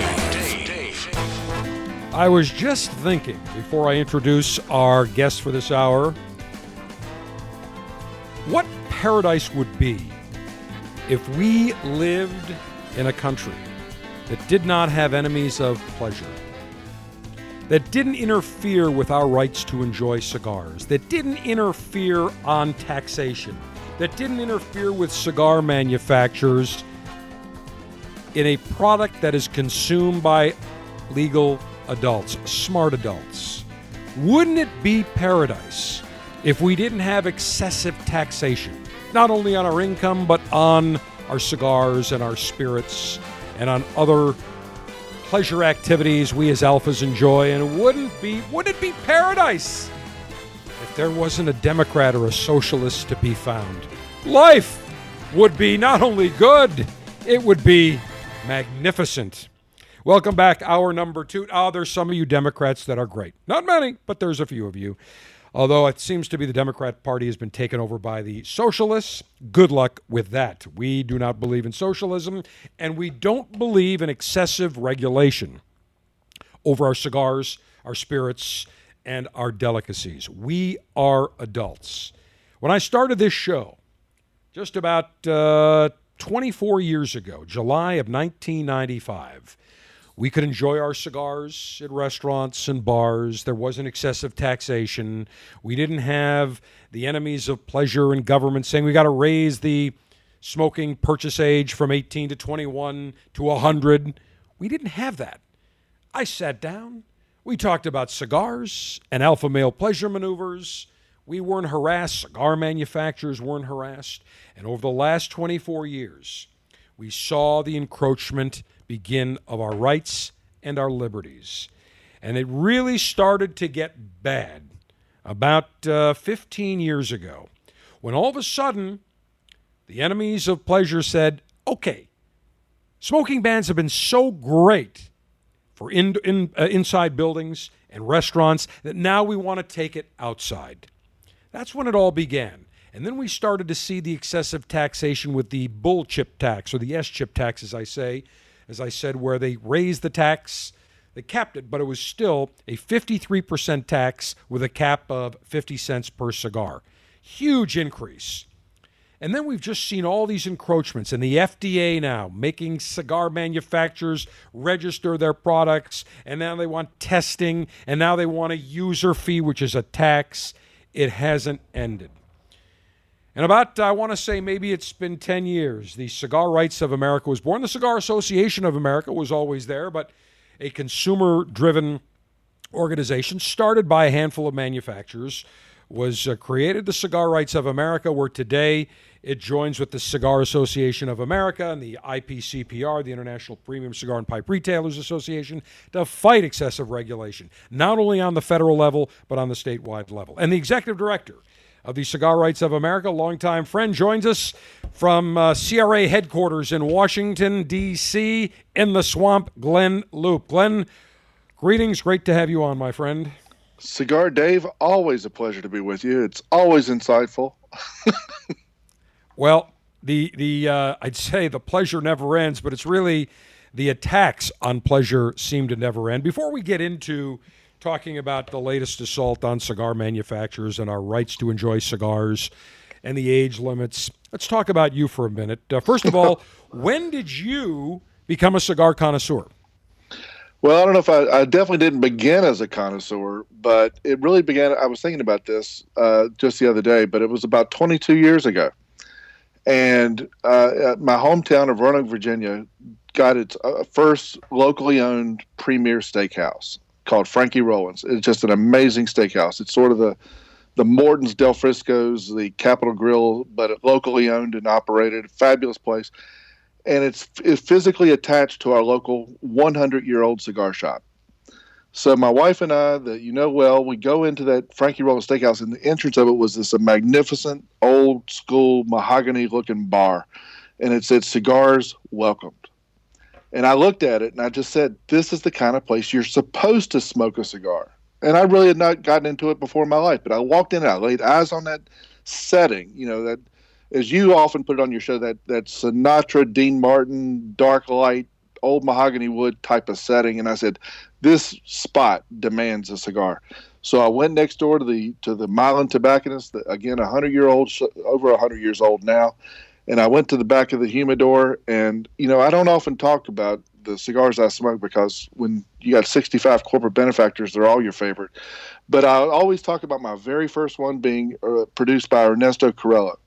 S2: I was just thinking before I introduce our guest for this hour what paradise would be if we lived in a country that did not have enemies of pleasure, that didn't interfere with our rights to enjoy cigars, that didn't interfere on taxation, that didn't interfere with cigar manufacturers in a product that is consumed by legal adults, smart adults. Wouldn't it be paradise if we didn't have excessive taxation, not only on our income, but on our cigars and our spirits and on other pleasure activities we as alphas enjoy? And wouldn't be wouldn't it be paradise if there wasn't a Democrat or a socialist to be found? Life would be not only good, it would be magnificent. Welcome back, hour number two. Ah, there's some of you Democrats that are great. Not many, but there's a few of you. Although it seems to be the Democrat Party has been taken over by the socialists, good luck with that. We do not believe in socialism, and we don't believe in excessive regulation over our cigars, our spirits, and our delicacies. We are adults. When I started this show, just about uh, 24 years ago, July of 1995, we could enjoy our cigars at restaurants and bars. There wasn't excessive taxation. We didn't have the enemies of pleasure and government saying we got to raise the smoking purchase age from 18 to 21 to 100. We didn't have that. I sat down. We talked about cigars and alpha male pleasure maneuvers. We weren't harassed. Cigar manufacturers weren't harassed. And over the last 24 years, we saw the encroachment begin of our rights and our liberties. And it really started to get bad about uh, 15 years ago when all of a sudden the enemies of pleasure said, okay, smoking bans have been so great for in, in, uh, inside buildings and restaurants that now we want to take it outside. That's when it all began. And then we started to see the excessive taxation with the bull chip tax, or the S chip tax, as I say, as I said, where they raised the tax, they capped it, but it was still a 53% tax with a cap of 50 cents per cigar. Huge increase. And then we've just seen all these encroachments, and the FDA now making cigar manufacturers register their products, and now they want testing, and now they want a user fee, which is a tax. It hasn't ended. And about, I want to say, maybe it's been 10 years, the Cigar Rights of America was born. The Cigar Association of America was always there, but a consumer driven organization started by a handful of manufacturers was uh, created the Cigar Rights of America, where today it joins with the Cigar Association of America and the IPCPR, the International Premium Cigar and Pipe Retailers Association, to fight excessive regulation, not only on the federal level, but on the statewide level. And the executive director of the Cigar Rights of America, longtime friend, joins us from uh, CRA headquarters in Washington, D.C., in the swamp, Glynn Loope. Glynn, greetings. Great to have you on, my friend.
S5: Cigar Dave, always a pleasure to be with you. It's always insightful. *laughs*
S2: well, the the uh, I'd say the pleasure never ends, but it's really the attacks on pleasure seem to never end. Before we get into talking about the latest assault on cigar manufacturers and our rights to enjoy cigars and the age limits. Let's talk about you for a minute. Uh, first of all, *laughs* when did you become a cigar connoisseur?
S5: Well, I don't know if I, I, definitely didn't begin as a connoisseur, but it really began. I was thinking about this uh, just the other day, but it was about 22 years ago. And uh, my hometown of Roanoke, Virginia, got its uh, first locally owned premier steakhouse called Frankie Rowland's. It's just an amazing steakhouse. It's sort of the the Morton's Del Frisco's, the Capital Grill, but locally owned and operated. Fabulous place, and it's, it's physically attached to our local 100 year old cigar shop. So my wife and I, that you know well, we go into that Frankie Rowland's Steakhouse, and the entrance of it was this a magnificent old school mahogany looking bar, and it said "Cigars Welcome." And I looked at it and I just said, this is the kind of place you're supposed to smoke a cigar. And I really had not gotten into it before in my life, but I walked in and I laid eyes on that setting, you know, that as you often put it on your show, that that Sinatra, Dean Martin, dark light, old mahogany wood type of setting. And I said, this spot demands a cigar. So I went next door to the to the Milan tobacconist, again, a hundred year old, over a hundred years old now, and I went to the back of the humidor. And you know, I don't often talk about the cigars I smoke because when you got 65 corporate benefactors, they're all your favorite. But I always talk about my very first one being uh, produced by Ernesto Carrillo.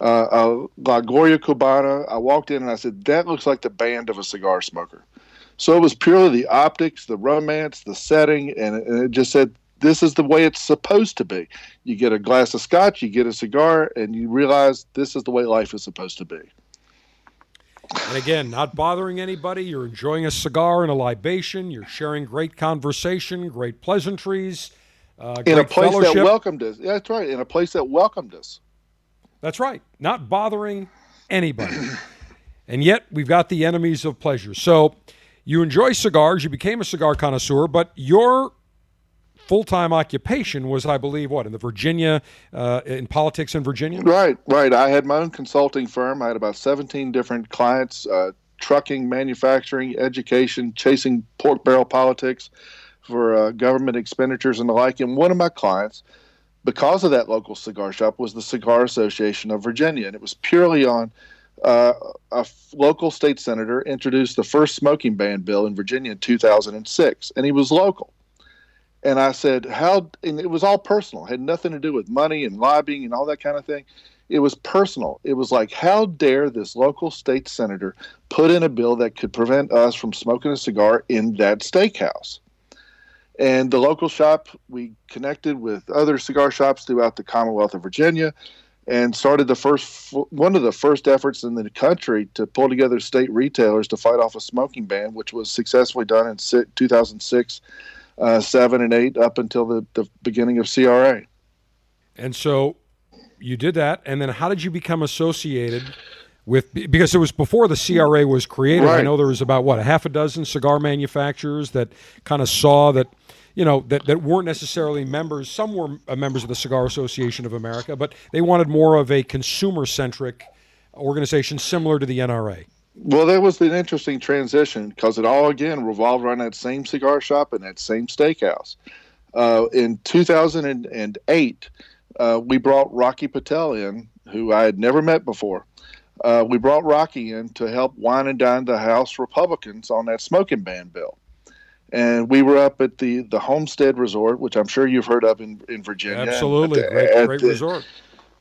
S5: Uh, uh, La Gloria Cubana. I walked in and I said, "That looks like the band of a cigar smoker." So it was purely the optics, the romance, the setting, and and it just said, this is the way it's supposed to be. You get a glass of scotch, you get a cigar, and you realize this is the way life is supposed to be.
S2: And again, not bothering anybody. You're enjoying a cigar and a libation. You're sharing great conversation, great pleasantries.
S5: Uh, in a place fellowship. that welcomed us. Yeah, that's right. In a place that welcomed us.
S2: That's right. Not bothering anybody. *clears throat* and yet, we've got the enemies of pleasure. So, you enjoy cigars. You became a cigar connoisseur, but your full time occupation was, I believe, what in the Virginia uh, in politics in Virginia.
S5: Right, right. I had my own consulting firm. I had about 17 different clients: uh, trucking, manufacturing, education, chasing pork barrel politics for uh, government expenditures and the like. And one of my clients, because of that local cigar shop, was the Cigar Association of Virginia, and it was purely on. Uh, a f- local state senator introduced the first smoking ban bill in Virginia in 2006, and he was local. And I said, "How?" And it was all personal; had nothing to do with money and lobbying and all that kind of thing. It was personal. It was like, how dare this local state senator put in a bill that could prevent us from smoking a cigar in that steakhouse? And the local shop, we connected with other cigar shops throughout the Commonwealth of Virginia and started the first one of the first efforts in the country to pull together state retailers to fight off a smoking ban, which was successfully done in 2006, uh, 7, and 8 up until the, the beginning of CRA.
S2: And so you did that. And then how did you become associated with because it was before the CRA was created. Right. I know there was about what a half a dozen cigar manufacturers that kind of saw that you know that, that weren't necessarily members. Some were uh, members of the Cigar Association of America, but they wanted more of a consumer centric organization similar to the NRA.
S5: Well, that was an interesting transition because it all again revolved around that same cigar shop and that same steakhouse. Uh, in 2008, uh, we brought Rocky Patel in, who I had never met before uh, we brought Rocky in to help wine and dine the House Republicans on that smoking ban bill. And we were up at the, the Homestead Resort, which I'm sure you've heard of in, in Virginia.
S2: Absolutely, the, great, great the, resort.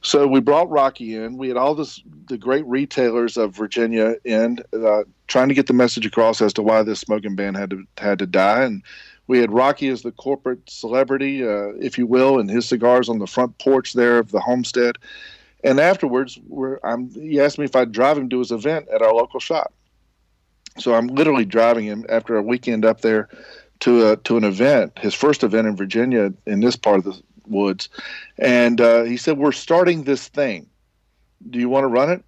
S5: So we brought Rocky in. We had all this the great retailers of Virginia in, uh, trying to get the message across as to why this smoking ban had to had to die. And we had Rocky as the corporate celebrity, uh, if you will, and his cigars on the front porch there of the Homestead. And afterwards, he asked me if I'd drive him to his event at our local shop. So I'm literally driving him after a weekend up there to a, to an event, his first event in Virginia in this part of the woods. And uh, he said, "We're starting this thing. Do you want to run it?"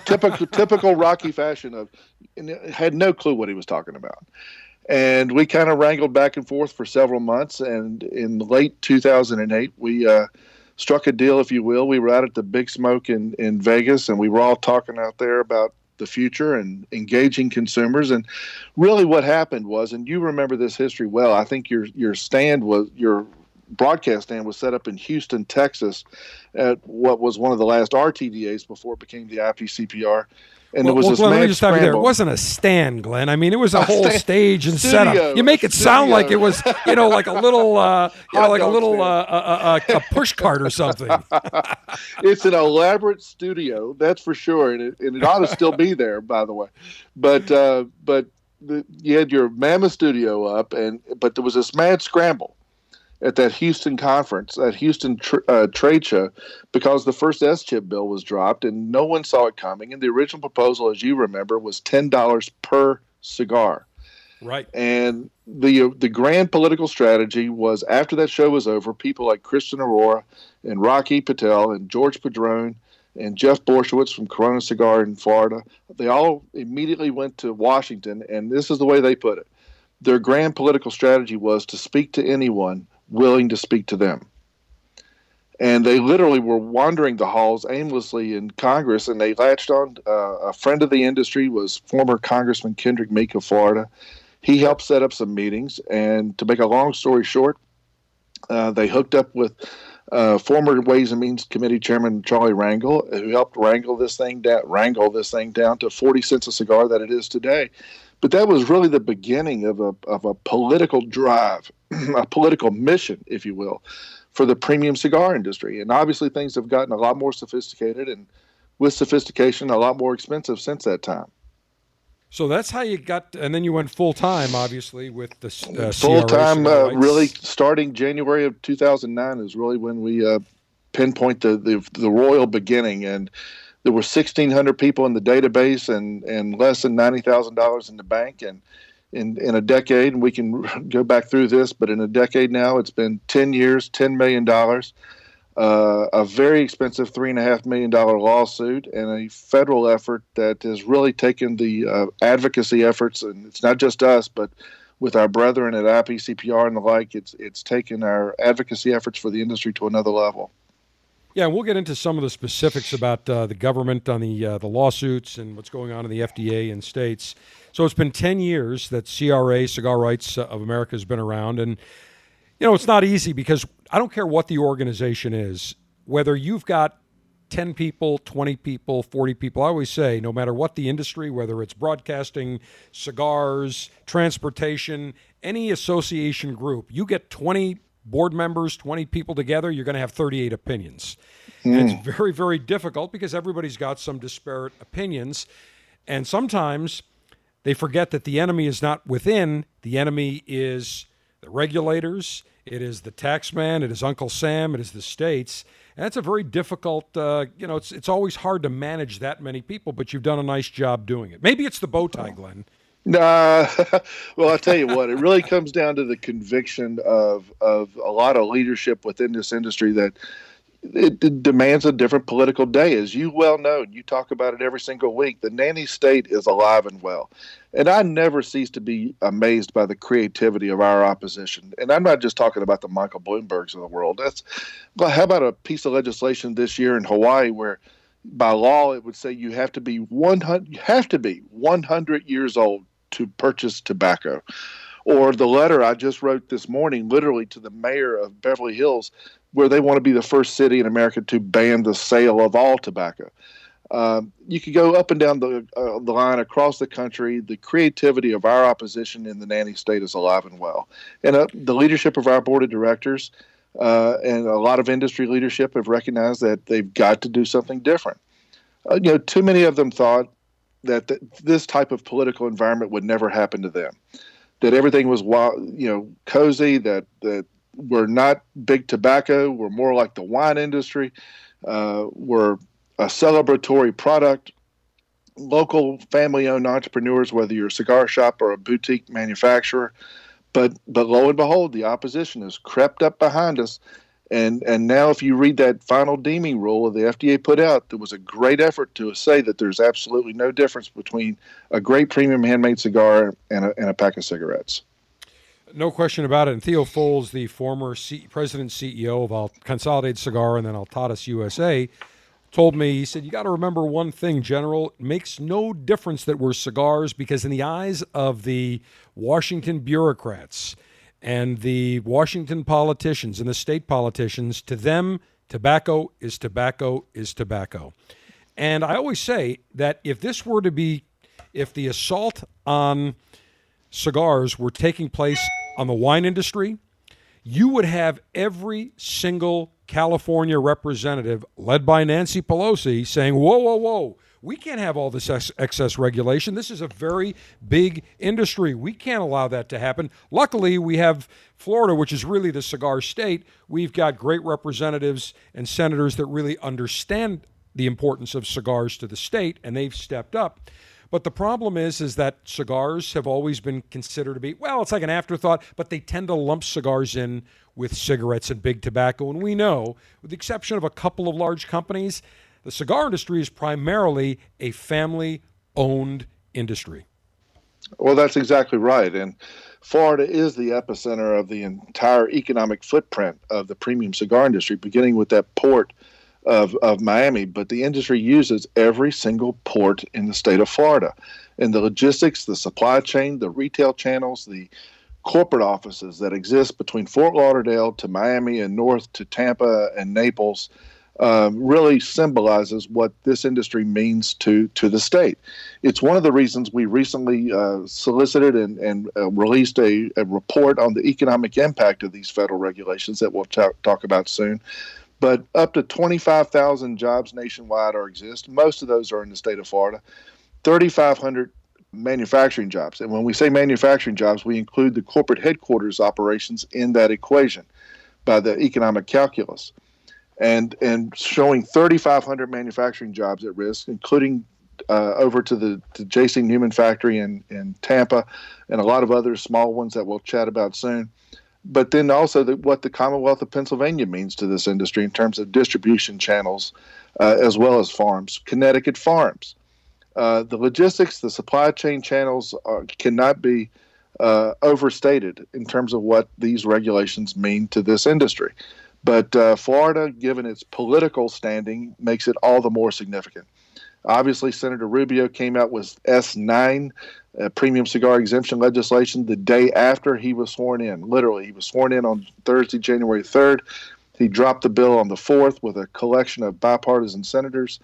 S5: *laughs* typical typical Rocky fashion of had no clue what he was talking about. And we kind of wrangled back and forth for several months. And in late 2008, we uh, struck a deal, if you will. We were out at the Big Smoke in, in Vegas, and we were all talking out there about the future and engaging consumers. And really, what happened was, and you remember this history well. I think your your stand was your broadcast stand was set up in Houston, Texas, at what was one of the last RTDAs before it became the IPCPR and well, there was well, this Glynn, let me just stop you there.
S2: It wasn't a stand, Glynn. I mean, it was a, a whole stand, stage and studio, setup. You make it studio. sound like it was, you know, like a little, uh, *laughs* you know, like a little uh, uh, uh, a push cart or something. *laughs*
S5: it's an elaborate studio, that's for sure, and it, and it ought to still be there, by the way. But uh, but the, you had your mammoth studio up, and but there was this mad scramble at that Houston conference, that Houston tr- uh, trade show, because the first S chip bill was dropped and no one saw it coming. And the original proposal, as you remember, was ten dollars per cigar.
S2: Right.
S5: And the the grand political strategy was after that show was over, people like Christian Eiroa and Rocky Patel and George Padron and Jeff Borysiewicz from Corona Cigar in Florida, they all immediately went to Washington, and this is the way they put it. Their grand political strategy was to speak to anyone willing to speak to them. And they literally were wandering the halls aimlessly in Congress, and they latched on. Uh, a friend of the industry was former Congressman Kendrick Meek of Florida. He helped set up some meetings, and to make a long story short, uh, they hooked up with uh, former Ways and Means Committee Chairman Charlie Rangel, who helped wrangle this thing down, wrangle this thing down to 40 cents a cigar that it is today. But that was really the beginning of a, of a political drive, *clears throat* a political mission, if you will, for the premium cigar industry. And obviously, things have gotten a lot more sophisticated and with sophistication, a lot more expensive since that time.
S2: So that's how you got, and then you went full time, obviously, with the uh,
S5: full time. Uh, really, starting January of 2009 is really when we uh, pinpoint the, the the royal beginning, and there were 1,600 people in the database and, and less than $90,000 in the bank. And in, in a decade, and we can *laughs* go back through this, but in a decade now, it's been 10 years, $10 million, uh, a very expensive $3.5 million lawsuit, and a federal effort that has really taken the uh, advocacy efforts, and it's not just us, but with our brethren at IPCPR, and the like. It's it's taken our advocacy efforts for the industry to another level.
S2: Yeah, we'll get into some of the specifics about uh, the government on the uh, the lawsuits and what's going on in the FDA and states. So it's been ten years that CRA, Cigar Rights of America, has been around, and you know it's not easy because I don't care what the organization is, whether you've got 10 people, 20 people, 40 people. I always say, no matter what the industry, whether it's broadcasting, cigars, transportation, any association group, you get 20 board members, 20 people together, you're going to have 38 opinions. Mm. And it's very, very difficult because everybody's got some disparate opinions. And sometimes they forget that the enemy is not within, the enemy is the regulators, it is the taxman, it is Uncle Sam, it is the states. And that's a very difficult, uh, you know, it's, it's always hard to manage that many people, but you've done a nice job doing it. Maybe it's the bow tie, Glynn.
S5: Nah, *laughs* well, I'll tell you what, it really comes down to the conviction of, of a lot of leadership within this industry that it, it, demands a different political day. As you well know, and you talk about it every single week, the nanny state is alive and well. And I never cease to be amazed by the creativity of our opposition. And I'm not just talking about the Michael Bloombergs of the world. That's, how about a piece of legislation this year in Hawaii where by law it would say you have to be 100 you have to be 100 years old to purchase tobacco or the letter I just wrote this morning, literally to the mayor of Beverly Hills, where they want to be the first city in America to ban the sale of all tobacco. Um, you could go up and down the, uh, the line across the country. The creativity of our opposition in the nanny state is alive and well. And uh, the leadership of our board of directors uh, and a lot of industry leadership have recognized that they've got to do something different. Uh, you know, too many of them thought that th- this type of political environment would never happen to them. That everything was you know cozy that that we're not big tobacco we're more like the wine industry uh, we're a celebratory product. Local family owned entrepreneurs whether you're a cigar shop or a boutique manufacturer but but lo and behold the opposition has crept up behind us and and now, if you read that final deeming rule the FDA put out, there was a great effort to say that there's absolutely no difference between a great premium handmade cigar and a, and a pack of cigarettes.
S2: No question about it. And Theo Folz, the former C- president CEO of Al- Consolidated Cigar and then Altadis USA, told me, he said, You got to remember one thing, General. It makes no difference that we're cigars because, in the eyes of the Washington bureaucrats, and the Washington politicians and the state politicians, to them, tobacco is tobacco is tobacco. And I always say that if this were to be, if the assault on cigars were taking place on the wine industry, you would have every single California representative, led by Nancy Pelosi, saying, Whoa, whoa, whoa, we can't have all this ex- excess regulation. This is a very big industry. We can't allow that to happen. Luckily, we have Florida, which is really the cigar state. We've got great representatives and senators that really understand the importance of cigars to the state, and they've stepped up. But the problem is, is that cigars have always been considered to be well, it's like an afterthought, but they tend to lump cigars in with cigarettes and big tobacco. And we know, with the exception of a couple of large companies, the cigar industry is primarily a family owned industry.
S5: Well, that's exactly right. And Florida is the epicenter of the entire economic footprint of the premium cigar industry, beginning with that port of, of Miami. But the industry uses every single port in the state of Florida. And the logistics, the supply chain, the retail channels, the corporate offices that exist between Fort Lauderdale to Miami and north to Tampa and Naples um, really symbolizes what this industry means to to the state. It's one of the reasons we recently uh, solicited and, and uh, released a, a, report on the economic impact of these federal regulations that we'll talk, talk about soon. But up to 25,000 jobs nationwide are exist. Most of those are in the state of Florida. 3,500 manufacturing jobs. And when we say manufacturing jobs, we include the corporate headquarters operations in that equation by the economic calculus and and showing 3,500 manufacturing jobs at risk, including uh, over to the to J.C. Newman factory in in Tampa, and a lot of other small ones that we'll chat about soon. But then also the, what the Commonwealth of Pennsylvania means to this industry in terms of distribution channels, uh, as well as farms. Connecticut farms, uh, the logistics, the supply chain channels are, cannot be uh, overstated in terms of what these regulations mean to this industry. But uh, Florida, given its political standing, makes it all the more significant. Obviously, Senator Rubio came out with S9, uh, premium cigar exemption legislation, the day after he was sworn in. Literally, he was sworn in on Thursday, January 3rd. He dropped the bill on the 4th with a collection of bipartisan senators.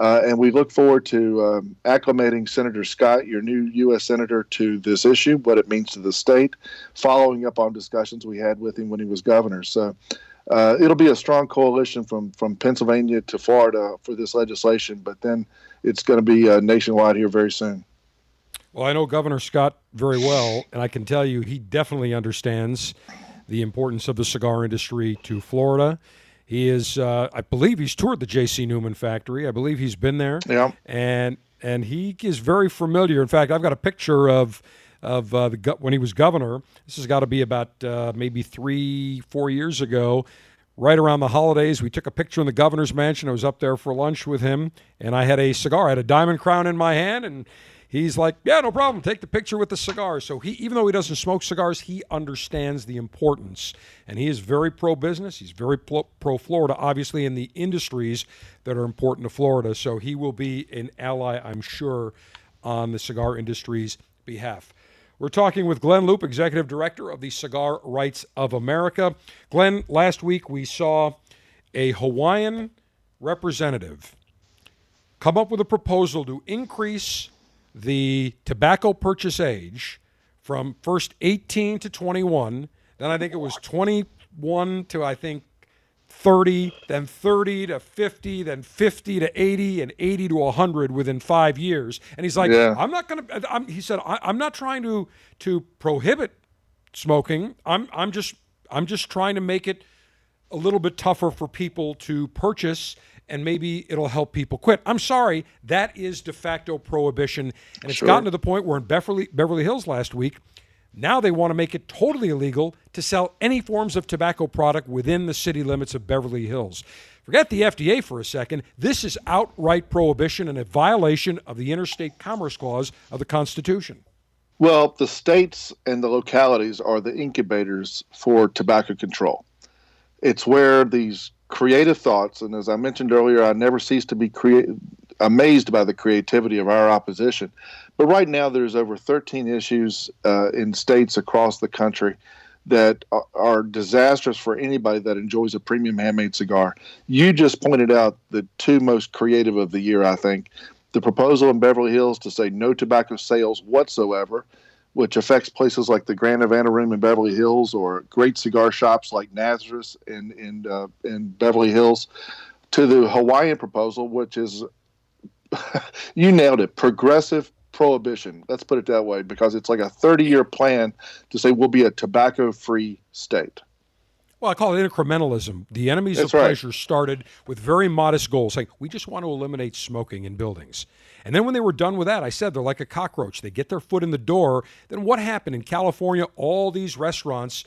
S5: Uh, and we look forward to um, acclimating Senator Scott, your new U.S. Senator, to this issue, what it means to the state, following up on discussions we had with him when he was governor. So uh, it'll be a strong coalition from, from Pennsylvania to Florida for this legislation, but then it's going to be uh, nationwide here very soon.
S2: Well, I know Governor Scott very well, and I can tell you he definitely understands the importance of the cigar industry to Florida. He is, uh, I believe, he's toured the J.C. Newman factory. I believe he's been there.
S5: Yeah.
S2: And and he is very familiar. In fact, I've got a picture of of uh, the when he was governor. This has got to be about uh, maybe three, four years ago. Right around the holidays, we took a picture in the governor's mansion. I was up there for lunch with him, and I had a cigar. I had a diamond crown in my hand, and he's like, "Yeah, no problem. Take the picture with the cigar." So he, even though he doesn't smoke cigars, he understands the importance, and he is very pro business. He's very pro Florida, obviously, in the industries that are important to Florida. So he will be an ally, I'm sure, on the cigar industry's behalf. We're talking with Glynn Loope, Executive Director of the Cigar Rights of America. Glynn, last week we saw a Hawaiian representative come up with a proposal to increase the tobacco purchase age from first 18 to 21, then I think it was 21 to I think 30, then 30 to 50, then 50 to 80, and 80 to 100 within five years. And he's like, yeah. I'm not going to. He said, I'm not trying to to prohibit smoking. I'm I'm just I'm just trying to make it a little bit tougher for people to purchase and maybe it'll help people quit. I'm sorry, that is de facto prohibition, and it's sure. gotten to the point where in Beverly Beverly Hills last week, now they want to make it totally illegal to sell any forms of tobacco product within the city limits of Beverly Hills. Forget the FDA for a second. This is outright prohibition and a violation of the Interstate Commerce Clause of the Constitution.
S5: Well, the states and the localities are the incubators for tobacco control. It's where these creative thoughts. And as I mentioned earlier, I never cease to be crea- amazed by the creativity of our opposition. But right now, there's over 13 issues uh, in states across the country that are, disastrous for anybody that enjoys a premium handmade cigar. You just pointed out the two most creative of the year, I think. The proposal in Beverly Hills to say no tobacco sales whatsoever which affects places like the Grand Havana Room in Beverly Hills or great cigar shops like Nazareth in in, uh, in Beverly Hills, to the Hawaiian proposal, which is *laughs* you nailed it, progressive prohibition. Let's put it that way, because it's like a 30 year plan to say we'll be a tobacco free state.
S2: Well, I call it incrementalism. The enemies That's of pleasure started with very modest goals, saying we just want to eliminate smoking in buildings. And then when they were done with that, I said they're like a cockroach. They get their foot in the door. Then what happened in California? All these restaurants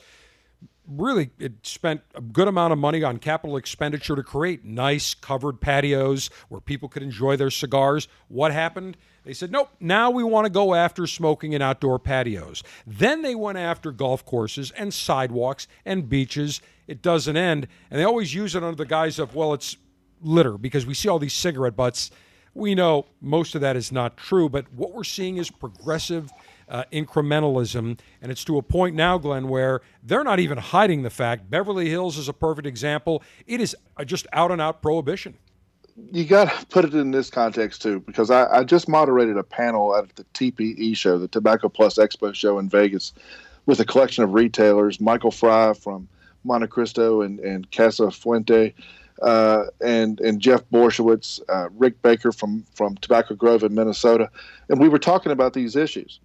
S2: really it spent a good amount of money on capital expenditure to create nice covered patios where people could enjoy their cigars. What happened? They said, nope, now we want to go after smoking in outdoor patios. Then they went after golf courses and sidewalks and beaches. It doesn't end. And they always use it under the guise of, well, it's litter because we see all these cigarette butts. We know most of that is not true, but what we're seeing is progressive uh, incrementalism. And it's to a point now, Glynn, where they're not even hiding the fact. Beverly Hills is a perfect example. It is just out and out prohibition
S5: you got to *laughs* put it in this context too, because I, I, just moderated a panel at the TPE show, the Tobacco Plus Expo show in Vegas, with a collection of retailers, Michael Fry from Monte Cristo and, and Casa Fuente, uh, and and Jeff Borysiewicz, uh, Rick Baker from from Tobacco Grove in Minnesota, and we were talking about these issues.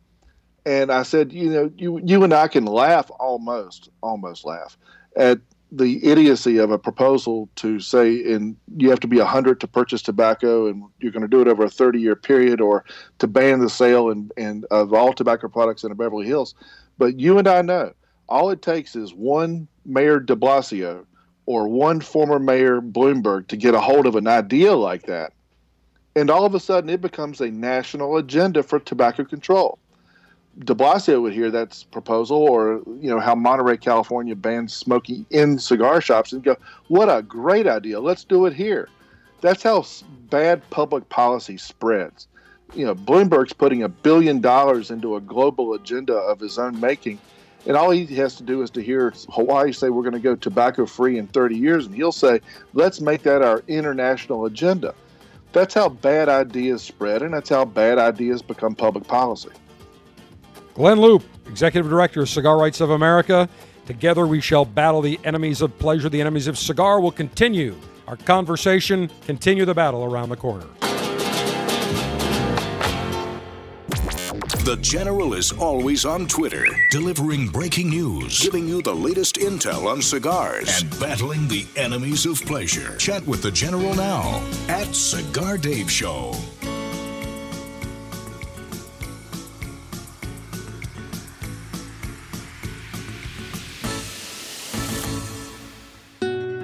S5: And I said, you know, you you and I can laugh almost, almost laugh at the idiocy of a proposal to say in you have to be a 100 to purchase tobacco and you're going to do it over a 30 year period or to ban the sale and, and of all tobacco products in Beverly Hills. But you and I know all it takes is one Mayor de Blasio or one former Mayor Bloomberg to get a hold of an idea like that. And all of a sudden it becomes a national agenda for tobacco control. De Blasio would hear that proposal, or you know how Monterey, California bans smoking in cigar shops, and go, "What a great idea! Let's do it here." That's how bad public policy spreads. You know, Bloomberg's putting a billion dollars into a global agenda of his own making, and all he has to do is to hear Hawaii say we're going to go tobacco free in 30 years, and he'll say, "Let's make that our international agenda." That's how bad ideas spread, and that's how bad ideas become public policy.
S2: Glynn Loope, Executive Director of Cigar Rights of America. Together we shall battle the enemies of pleasure, the enemies of cigar. will continue our conversation, continue the battle around the corner.
S1: The General is always on Twitter, delivering breaking news, giving you the latest intel on cigars, and battling the enemies of pleasure. Chat with the General now at Cigar Dave Show.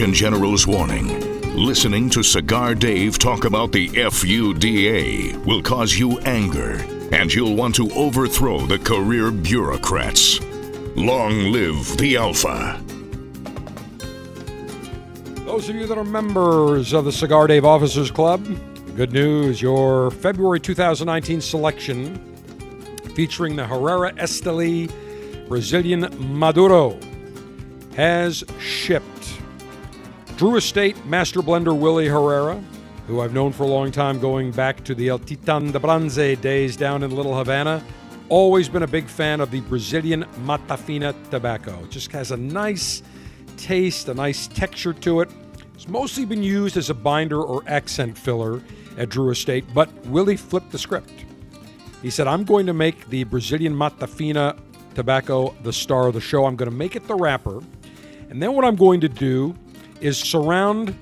S1: Surgeon General's warning. Listening to Cigar Dave talk about the FUDA will cause you anger, and you'll want to overthrow the career bureaucrats. Long live the Alpha.
S2: Those of you that are members of the Cigar Dave Officers Club, good news. Your February 2019 selection featuring the Herrera Esteli Brazilian Maduro has shipped. Drew Estate Master Blender Willie Herrera, who I've known for a long time going back to the El Titan de Bronze days down in Little Havana. Always been a big fan of the Brazilian Matafina tobacco. It just has a nice taste, a nice texture to it. It's mostly been used as a binder or accent filler at Drew Estate, but Willie flipped the script. He said, I'm going to make the Brazilian Matafina tobacco the star of the show. I'm going to make it the wrapper. And then what I'm going to do is surround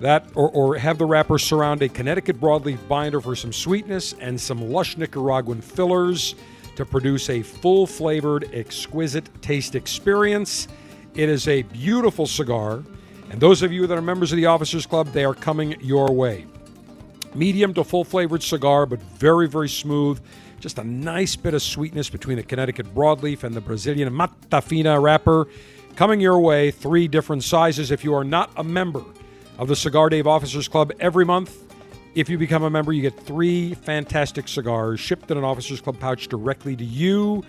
S2: that or, or have the wrapper surround a Connecticut broadleaf binder for some sweetness and some lush Nicaraguan fillers to produce a full flavored, exquisite taste experience. It is a beautiful cigar, and those of you that are members of the Officers Club, they are coming your way. Medium to full flavored cigar, but very, very smooth. Just a nice bit of sweetness between the Connecticut broadleaf and the Brazilian Matafina wrapper. Coming your way, three different sizes. If you are not a member of the Cigar Dave Officers Club every month, if you become a member, you get three fantastic cigars shipped in an Officers Club pouch directly to you.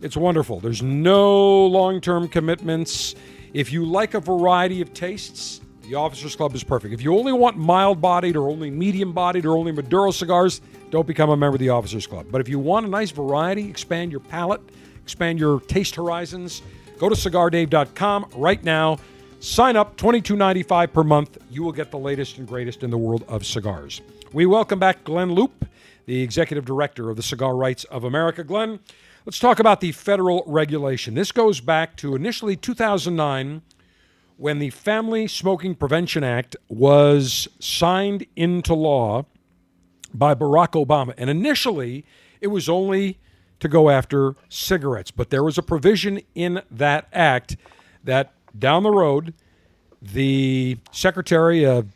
S2: It's wonderful. There's no long term commitments. If you like a variety of tastes, the Officers Club is perfect. If you only want mild bodied or only medium bodied or only Maduro cigars, don't become a member of the Officers Club. But if you want a nice variety, expand your palate, expand your taste horizons, Go to cigardave.com right now. Sign up $22.95 per month. You will get the latest and greatest in the world of cigars. We welcome back Glynn Loope, the executive director of the Cigar Rights of America. Glynn, let's talk about the federal regulation. This goes back to initially 2009 when the Family Smoking Prevention Act was signed into law by Barack Obama. And initially, It was only to go after cigarettes, but there was a provision in that act that down the road, the Secretary of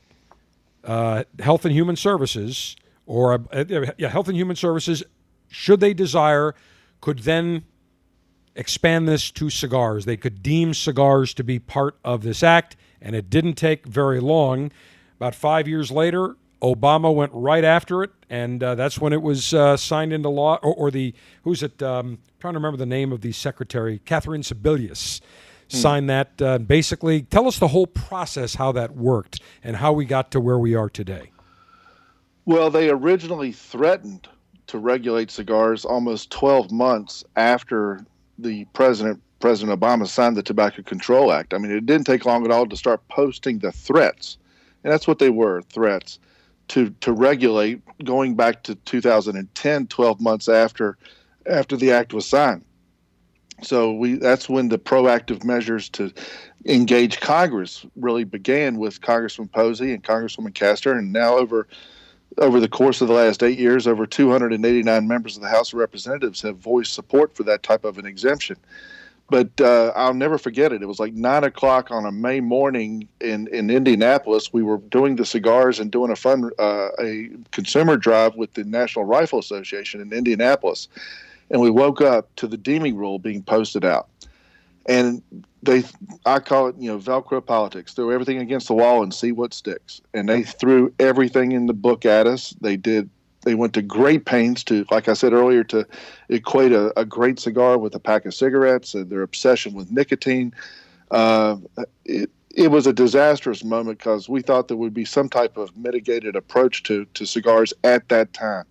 S2: uh, Health and Human Services, or uh, yeah, Health and Human Services, should they desire, could then expand this to cigars. They could deem cigars to be part of this act, and it didn't take very long. About five years later, Obama went right after it, and uh, that's when it was uh, signed into law. Or, or the who's it? Um, trying to remember the name of the secretary, Catherine Sebelius, hmm. signed that. Uh, basically, tell us the whole process, how that worked, and how we got to where we are today.
S5: Well, they originally threatened to regulate cigars almost 12 months after the president President Obama signed the Tobacco Control Act. I mean, it didn't take long at all to start posting the threats, and that's what they were threats to to regulate. Going back to 2010, 12 months after after the act was signed. So we that's when the proactive measures to engage Congress really began with Congressman Posey and Congresswoman Castor, and now over over the course of the last eight years, over 289 members of the House of Representatives have voiced support for that type of an exemption. But uh, I'll never forget it. It was like nine o'clock on a May morning in, in Indianapolis. We were doing the cigars and doing a fun uh, a consumer drive with the National Rifle Association in Indianapolis, and we woke up to the deeming rule being posted out and they I call it you know Velcro politics. Throw everything against the wall and see what sticks. And they threw everything in the book at us. They did. They went to great pains to, like I said earlier, to equate a, a great cigar with a pack of cigarettes. And their obsession with nicotine. Uh, it, it was a disastrous moment because we thought there would be some type of mitigated approach to, to cigars at that time.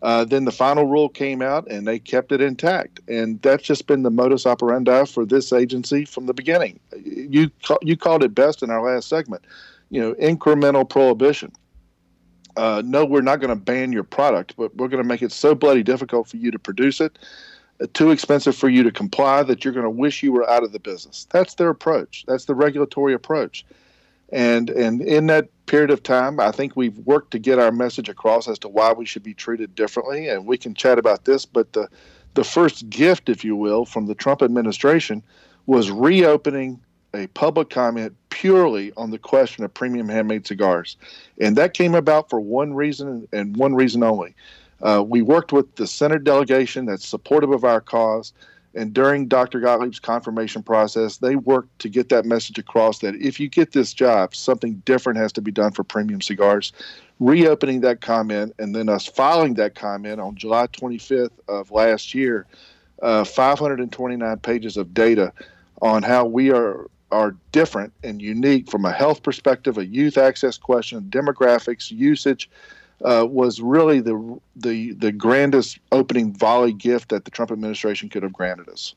S5: Uh, then the final rule came out and they kept it intact. And that's just been the modus operandi for this agency from the beginning. You, you called it best in our last segment, you know, incremental prohibition. Uh, no, we're not going to ban your product, but we're going to make it so bloody difficult for you to produce it, uh, too expensive for you to comply that you're going to wish you were out of the business. That's their approach. That's the regulatory approach. And and in that period of time, I think we've worked to get our message across as to why we should be treated differently. And we can chat about this, but the the first gift, if you will, from the Trump administration was reopening a public comment purely on the question of premium handmade cigars. And that came about for one reason and one reason only. Uh, we worked with the Senate delegation that's supportive of our cause and during Dr. Gottlieb's confirmation process, they worked to get that message across that if you get this job, something different has to be done for premium cigars. Reopening that comment and then us filing that comment on July 25th of last year, uh, 529 pages of data on how we are are different and unique from a health perspective, a youth access question, demographics, usage, uh, was really the the the grandest opening volley gift that the Trump administration could have granted us.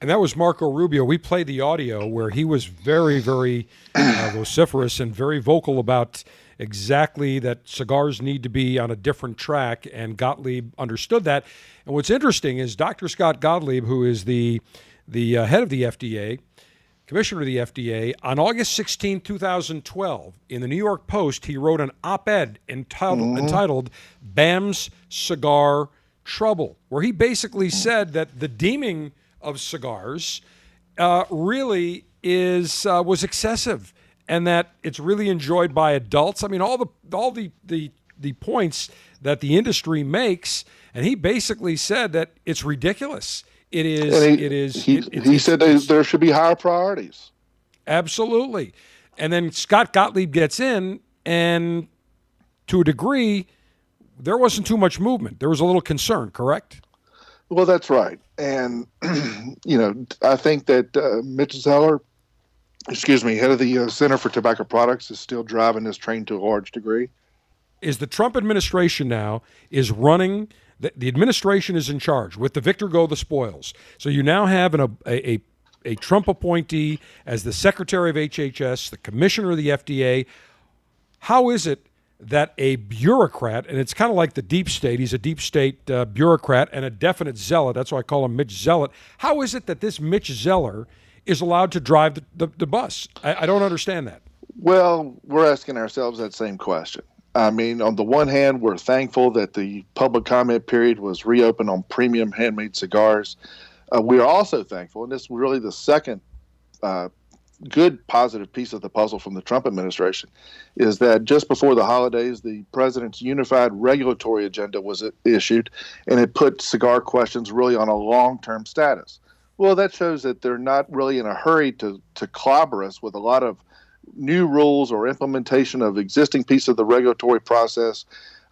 S2: And that was Marco Rubio. We played the audio where he was very, very uh, *clears throat* vociferous and very vocal about exactly that cigars need to be on a different track, and Gottlieb understood that. And what's interesting is Dr. Scott Gottlieb, who is the the uh, head of the FDA, commissioner of the FDA, on August 16, 2012, in the New York Post, he wrote an op ed entitled, mm-hmm. entitled BAM's Cigar Trouble, where he basically said that the deeming of cigars uh, really is uh, was excessive and that it's really enjoyed by adults. I mean, all the all the, the the points that the industry makes, and he basically said that it's ridiculous. It is.
S5: He,
S2: it is.
S5: He,
S2: it,
S5: he said there should be higher priorities.
S2: Absolutely, and then Scott Gottlieb gets in, and to a degree, there wasn't too much movement. There was a little concern. Correct.
S5: Well, that's right, and *clears throat* you know, I think that uh, Mitch Zeller, excuse me, head of the uh, Center for Tobacco Products, is still driving this train to a large degree.
S2: Is the Trump administration now is running the, the administration is in charge. With the victor go the spoils. So you now have an, a, a, a Trump appointee as the secretary of HHS, the commissioner of the FDA. How is it that a bureaucrat, and it's kind of like the deep state, he's a deep state uh, bureaucrat and a definite zealot. That's why I call him Mitch Zealot. How is it that this Mitch Zeller is allowed to drive the, the, the bus? I, I don't understand that.
S5: Well, we're asking ourselves that same question I mean, on the one hand, we're thankful that the public comment period was reopened on premium handmade cigars. Uh, we are also thankful, and this is really the second uh, good positive piece of the puzzle from the Trump administration, is that just before the holidays, the president's unified regulatory agenda was issued, and it put cigar questions really on a long term status. Well, that shows that they're not really in a hurry to, to clobber us with a lot of new rules or implementation of existing piece of the regulatory process.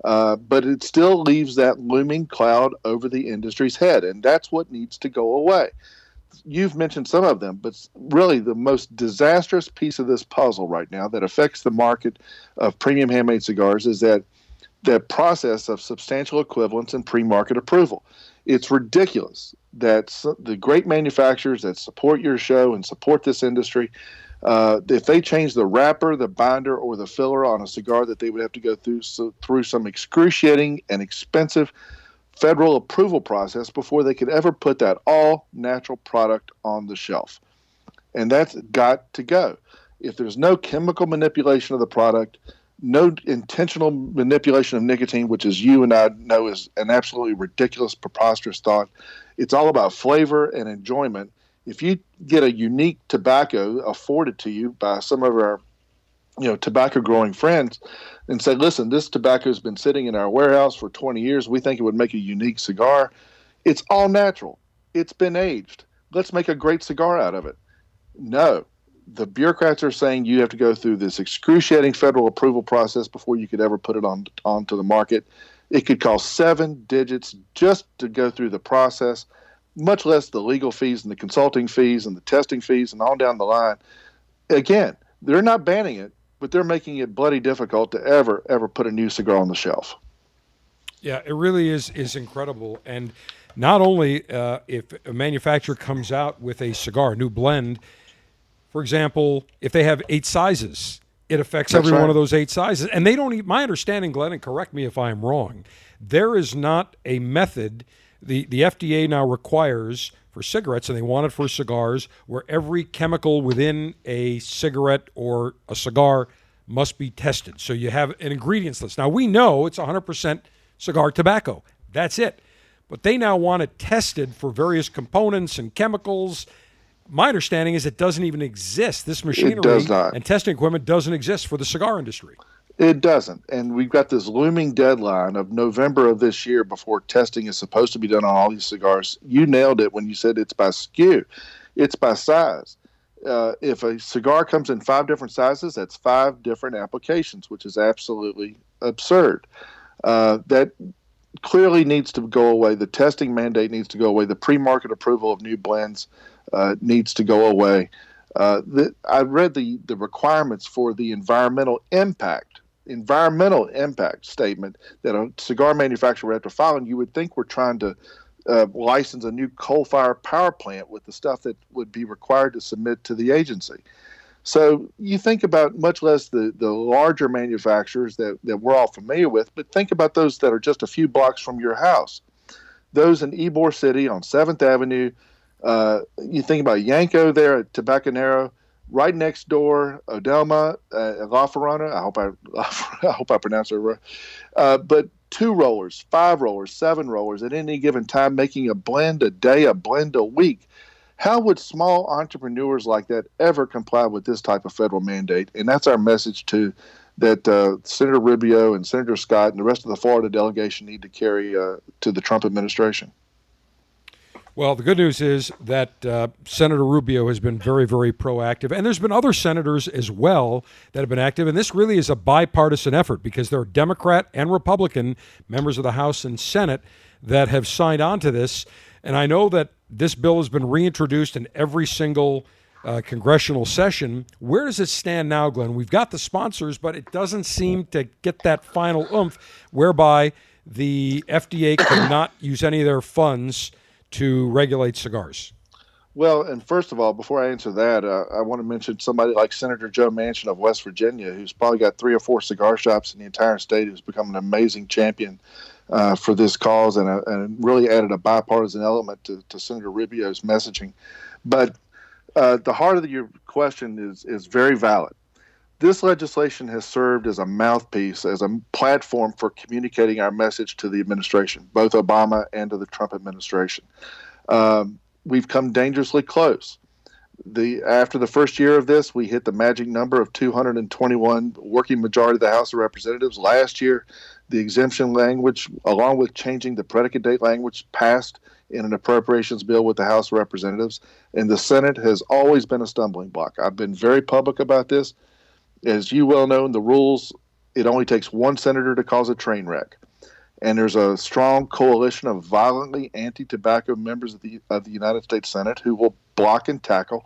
S5: Uh, but it still leaves that looming cloud over the industry's head, and that's what needs to go away. You've mentioned some of them, but really the most disastrous piece of this puzzle right now that affects the market of premium handmade cigars is that that process of substantial equivalence and pre-market approval. It's ridiculous that the great manufacturers that support your show and support this industry uh, if they change the wrapper, the binder, or the filler on a cigar, that they would have to go through so, through some excruciating and expensive federal approval process before they could ever put that all natural product on the shelf. And that's got to go. If there's no chemical manipulation of the product, no intentional manipulation of nicotine, which as you and I know is an absolutely ridiculous, preposterous thought. It's all about flavor and enjoyment if you get a unique tobacco afforded to you by some of our you know tobacco growing friends and say listen this tobacco has been sitting in our warehouse for 20 years. We think it would make a unique cigar. It's all natural. It's been aged. Let's make a great cigar out of it. No. The bureaucrats are saying you have to go through this excruciating federal approval process before you could ever put it on onto the market. It could cost seven digits just to go through the process much less the legal fees and the consulting fees and the testing fees and on down the line. Again, they're not banning it, but they're making it bloody difficult to ever, ever put a new cigar on the shelf.
S2: Yeah, it really is is incredible. And not only uh, if a manufacturer comes out with a cigar, a new blend, for example, if they have eight sizes, it affects That's every right. one of those eight sizes. And they don't. My understanding, Glynn, and correct me if I'm wrong. There is not a method the, the FDA now requires for cigarettes, and they want it for cigars, where every chemical within a cigarette or a cigar must be tested. So you have an ingredients list. Now we know it's 100% cigar tobacco. That's it. But they now want it tested for various components and chemicals. My understanding is it doesn't even exist. This machinery and testing equipment doesn't exist for the cigar industry.
S5: It doesn't. And we've got this looming deadline of November of this year before testing is supposed to be done on all these cigars. You nailed it when you said it's by SKU, it's by size. Uh, if a cigar comes in five different sizes, that's five different applications, which is absolutely absurd. Uh, that clearly needs to go away. The testing mandate needs to go away. The pre market approval of new blends uh, needs to go away. Uh, the, I read the, the requirements for the environmental impact environmental impact statement that a cigar manufacturer would have to file, and you would think we're trying to uh, license a new coal-fired power plant with the stuff that would be required to submit to the agency. So you think about much less the, the larger manufacturers that, that we're all familiar with, but think about those that are just a few blocks from your house. Those in Ybor City on 7th Avenue. Uh, you think about Yanko there at Tabacalero right next door, Odelma, uh. I hope I, *laughs* I hope I pronounced it right. Uh, but two rollers, five rollers, seven rollers at any given time, making a blend a day, a blend a week. How would small entrepreneurs like that ever comply with this type of federal mandate? And that's our message to that uh, Senator Rubio and Senator Scott and the rest of the Florida delegation need to carry uh, to the Trump administration.
S2: Well, the good news is that uh, Senator Rubio has been very, very proactive. And there's been other senators as well that have been active. And this really is a bipartisan effort because there are Democrat and Republican members of the House and Senate that have signed on to this. And I know that this bill has been reintroduced in every single uh, congressional session. Where does it stand now, Glynn? We've got the sponsors, but it doesn't seem to get that final oomph whereby the FDA cannot use any of their funds to regulate cigars?
S5: Well, and first of all, before I answer that, uh, I want to mention somebody like Senator Joe Manchin of West Virginia, who's probably got three or four cigar shops in the entire state, who's become an amazing champion uh, for this cause and, uh, and really added a bipartisan element to, to Senator Rubio's messaging. But uh, the heart of your question is is very valid. This legislation has served as a mouthpiece, as a platform for communicating our message to the administration, both Obama and to the Trump administration. Um, we've come dangerously close. The after the first year of this, we hit the magic number of 221 working majority of the House of Representatives. Last year, the exemption language, along with changing the predicate date language, passed in an appropriations bill with the House of Representatives, and the Senate has always been a stumbling block. I've been very public about this. As you well know, the rules, it only takes one senator to cause a train wreck. And there's a strong coalition of violently anti tobacco members of the, of the United States Senate who will block and tackle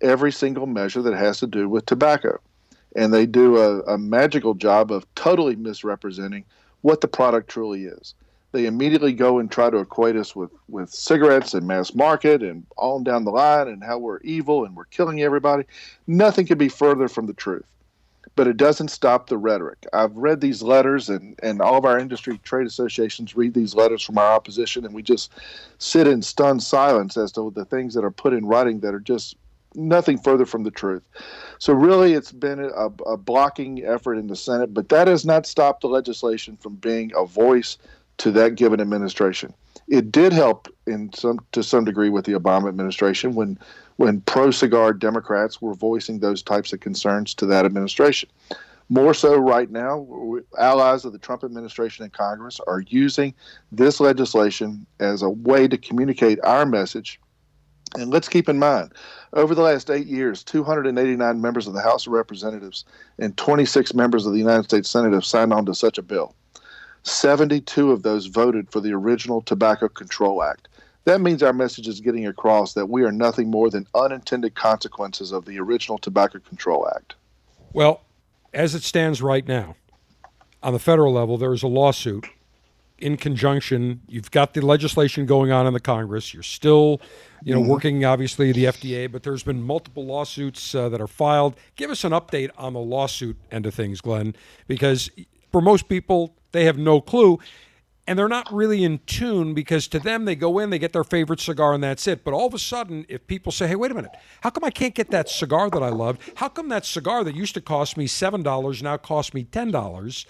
S5: every single measure that has to do with tobacco. And they do a, a magical job of totally misrepresenting what the product truly is they immediately go and try to equate us with, with cigarettes and mass market and on down the line and how we're evil and we're killing everybody. Nothing could be further from the truth. But it doesn't stop the rhetoric. I've read these letters, and, and all of our industry trade associations read these letters from our opposition, and we just sit in stunned silence as to the things that are put in writing that are just nothing further from the truth. So, really, it's been a, a blocking effort in the Senate, but that has not stopped the legislation from being a voice to that given administration. It did help in some to some degree with the Obama administration when when pro cigar Democrats were voicing those types of concerns to that administration. More so right now, allies of the Trump administration and Congress are using this legislation as a way to communicate our message. And let's keep in mind, over the last eight years, 289 members of the House of Representatives and 26 members of the United States Senate have signed on to such a bill. 72 of those voted for the original Tobacco Control Act. That means our message is getting across that we are nothing more than unintended consequences of the original Tobacco Control Act.
S2: Well, as it stands right now, on the federal level, there is a lawsuit in conjunction. You've got the legislation going on in the Congress. You're still, you know, mm-hmm. working obviously the FDA, but there's been multiple lawsuits uh, that are filed. Give us an update on the lawsuit end of things, Glynn, because for most people, they have no clue. And they're not really in tune because to them, they go in, they get their favorite cigar, and that's it. But all of a sudden, if people say, hey, wait a minute, how come I can't get that cigar that I loved? How come that cigar that used to cost me $7 now costs me $10?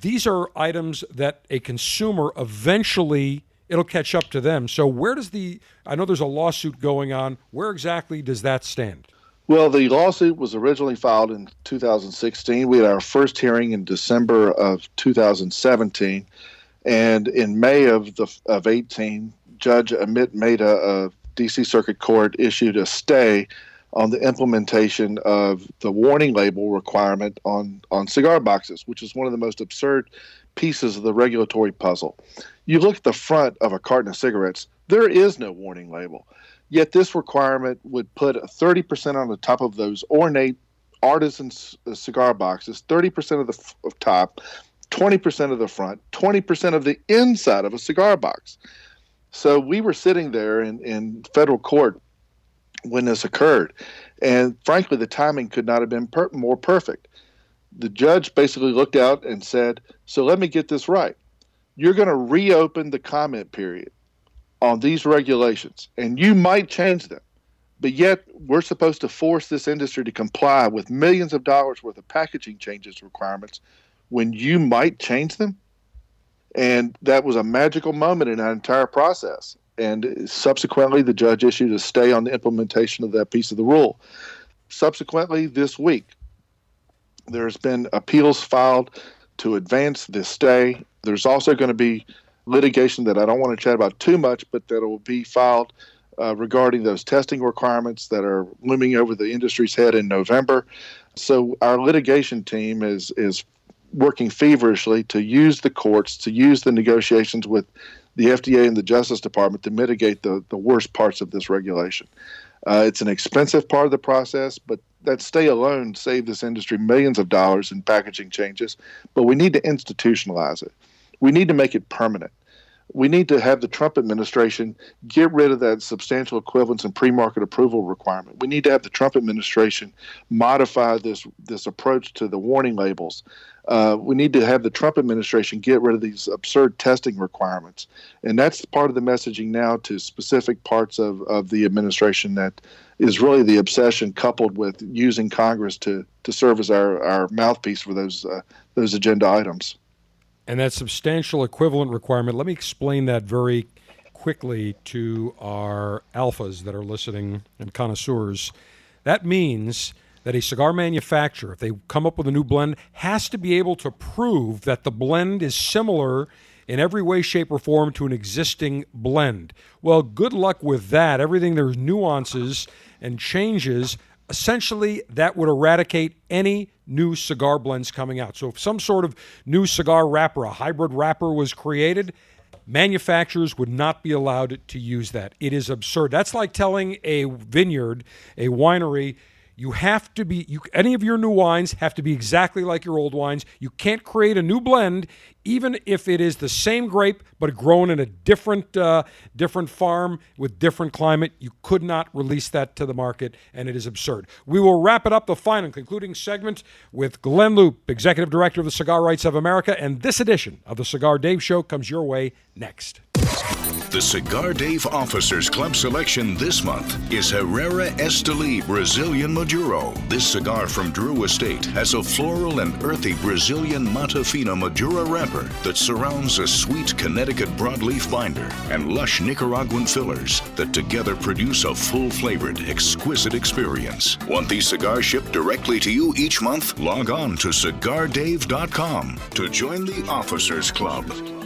S2: These are items that a consumer eventually it'll catch up to them. So where does the I know there's a lawsuit going on. Where exactly does that stand?
S5: Well, the lawsuit was originally filed in 2016. We had our first hearing in December of 2017, and in May of the of 18, Judge Amit Mehta of D.C. Circuit Court issued a stay on the implementation of the warning label requirement on on cigar boxes, which is one of the most absurd pieces of the regulatory puzzle. You look at the front of a carton of cigarettes, there is no warning label. Yet this requirement would put 30% on the top of those ornate artisan uh, cigar boxes, 30% of the f- of top, 20% of the front, 20% of the inside of a cigar box. So we were sitting there in, in federal court when this occurred. And frankly, the timing could not have been per- more perfect. The judge basically looked out and said, So let me get this right. You're going to reopen the comment period on these regulations, and you might change them, but yet we're supposed to force this industry to comply with millions of dollars worth of packaging changes requirements when you might change them. And that was a magical moment in that entire process. And subsequently, the judge issued a stay on the implementation of that piece of the rule. Subsequently, this week, there's been appeals filed to advance this stay. There's also going to be litigation that I don't want to chat about too much, but that will be filed uh, regarding those testing requirements that are looming over the industry's head in November. So our litigation team is is working feverishly to use the courts, to use the negotiations with the FDA and the Justice Department to mitigate the, the worst parts of this regulation. Uh, it's an expensive part of the process, but that stay alone saved this industry millions of dollars in packaging changes. But we need to institutionalize it we need to make it permanent. We need to have the Trump administration get rid of that substantial equivalence and pre-market approval requirement. We need to have the Trump administration modify this this approach to the warning labels. Uh, we need to have the Trump administration get rid of these absurd testing requirements, and that's part of the messaging now to specific parts of, of the administration that is really the obsession coupled with using Congress to to serve as our, our mouthpiece for those uh, those agenda items.
S2: And that substantial equivalent requirement, let me explain that very quickly to our alphas that are listening and connoisseurs. That means that a cigar manufacturer, if they come up with a new blend, has to be able to prove that the blend is similar in every way, shape, or form to an existing blend. Well, good luck with that. Everything there's nuances and changes essentially that would eradicate any new cigar blends coming out. So if some sort of new cigar wrapper, a hybrid wrapper was created, manufacturers would not be allowed to use that. It is absurd. That's like telling a vineyard, a winery, you have to be you any of your new wines have to be exactly like your old wines. You can't create a new blend even if it is the same grape but grown in a different uh, different farm with different climate. You could not release that to the market, and it is absurd. We will wrap it up the final concluding segment with Glynn Loope, executive director of the Cigar Rights of America, and this edition of the Cigar Dave Show comes your way next.
S1: The Cigar Dave Officers Club selection this month is Herrera Esteli Brazilian Maduro. This cigar from Drew Estate has a floral and earthy Brazilian Mata Maduro wrapper that surrounds a sweet Connecticut broadleaf binder and lush Nicaraguan fillers that together produce a full flavored, exquisite experience. Want these cigars shipped directly to you each month? Log on to cigardave.com to join the Officers Club.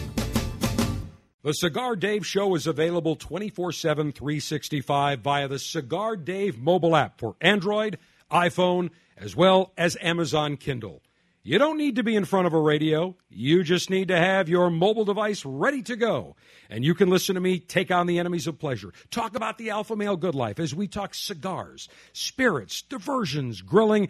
S2: The Cigar Dave Show is available 24 7, 365 via the Cigar Dave mobile app for Android, iPhone, as well as Amazon Kindle. You don't need to be in front of a radio. You just need to have your mobile device ready to go. And you can listen to me take on the enemies of pleasure. Talk about the alpha male good life as we talk cigars, spirits, diversions, grilling,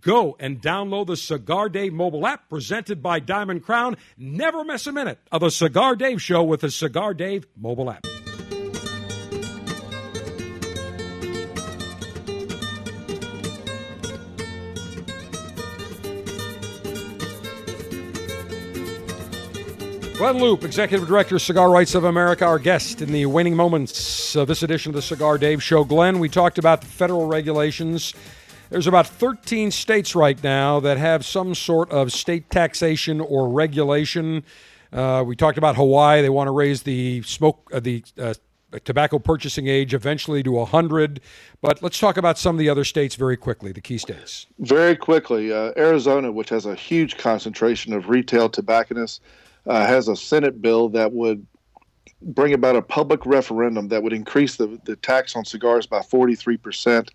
S2: Go and download the Cigar Dave mobile app presented by Diamond Crown. Never miss a minute of a Cigar Dave show with the Cigar Dave mobile app. Glynn Loope, Executive Director, Cigar Rights of America, our guest in the waning moments of this edition of the Cigar Dave Show. Glynn, we talked about the federal regulations there's about 13 states right now that have some sort of state taxation or regulation. Uh, we talked about Hawaii. They want to raise the smoke, uh, the uh, tobacco purchasing age eventually to 100. But let's talk about some of the other states very quickly, the key states.
S5: Very quickly, uh, Arizona, which has a huge concentration of retail tobacconists, uh, has a Senate bill that would bring about a public referendum that would increase the, the tax on cigars by 43%.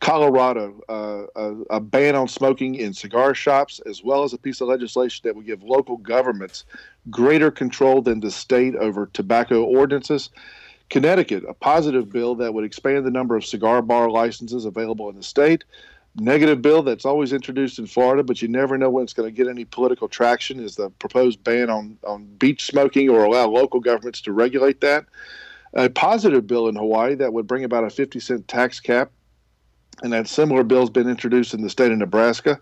S5: Colorado, uh, a, a, ban on smoking in cigar shops, as well as a piece of legislation that would give local governments greater control than the state over tobacco ordinances. Connecticut, a positive bill that would expand the number of cigar bar licenses available in the state. Negative bill that's always introduced in Florida, but you never know when it's going to get any political traction, is the proposed ban on, on beach smoking or allow local governments to regulate that. A positive bill in Hawaii that would bring about a 50 cent tax cap and that similar bill has been introduced in the state of Nebraska.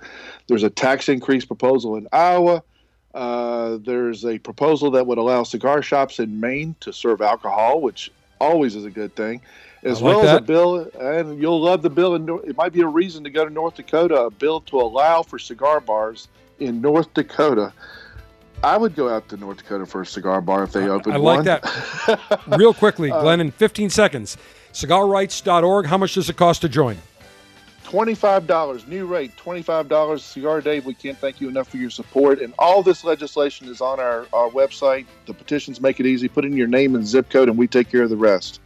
S5: There's a tax increase proposal in Iowa. Uh, there's a proposal that would allow cigar shops in Maine to serve alcohol, which always is a good thing, as like well that. as a bill, and you'll love the bill. And it might be a reason to go to North Dakota, a bill to allow for cigar bars in North Dakota. I would go out to North Dakota for a cigar bar if they opened one.
S2: I
S5: like
S2: one. that. *laughs* Real quickly, uh, Glynn, in 15 seconds. CigarRights.org, how much does it cost to join?
S5: $25, new rate, $25. Cigar Dave, we can't thank you enough for your support. And all this legislation is on our, our website. The petitions make it easy. Put in your name and zip code, and we take care of the rest.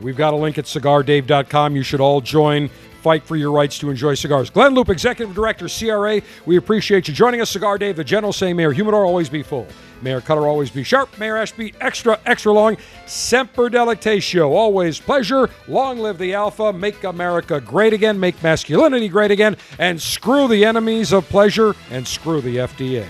S2: We've got a link at cigardave.com. You should all join. Fight for your rights to enjoy cigars. Glynn Loope, Executive Director, CRA, we appreciate you joining us. Cigar Dave, the General say, Mayor Humidor always be full. Mayor Cutter always be sharp. Mayor Ashby extra, extra long. Semper Delectatio, always pleasure. Long live the Alpha. Make America great again. Make masculinity great again. And screw the enemies of pleasure and screw the FDA.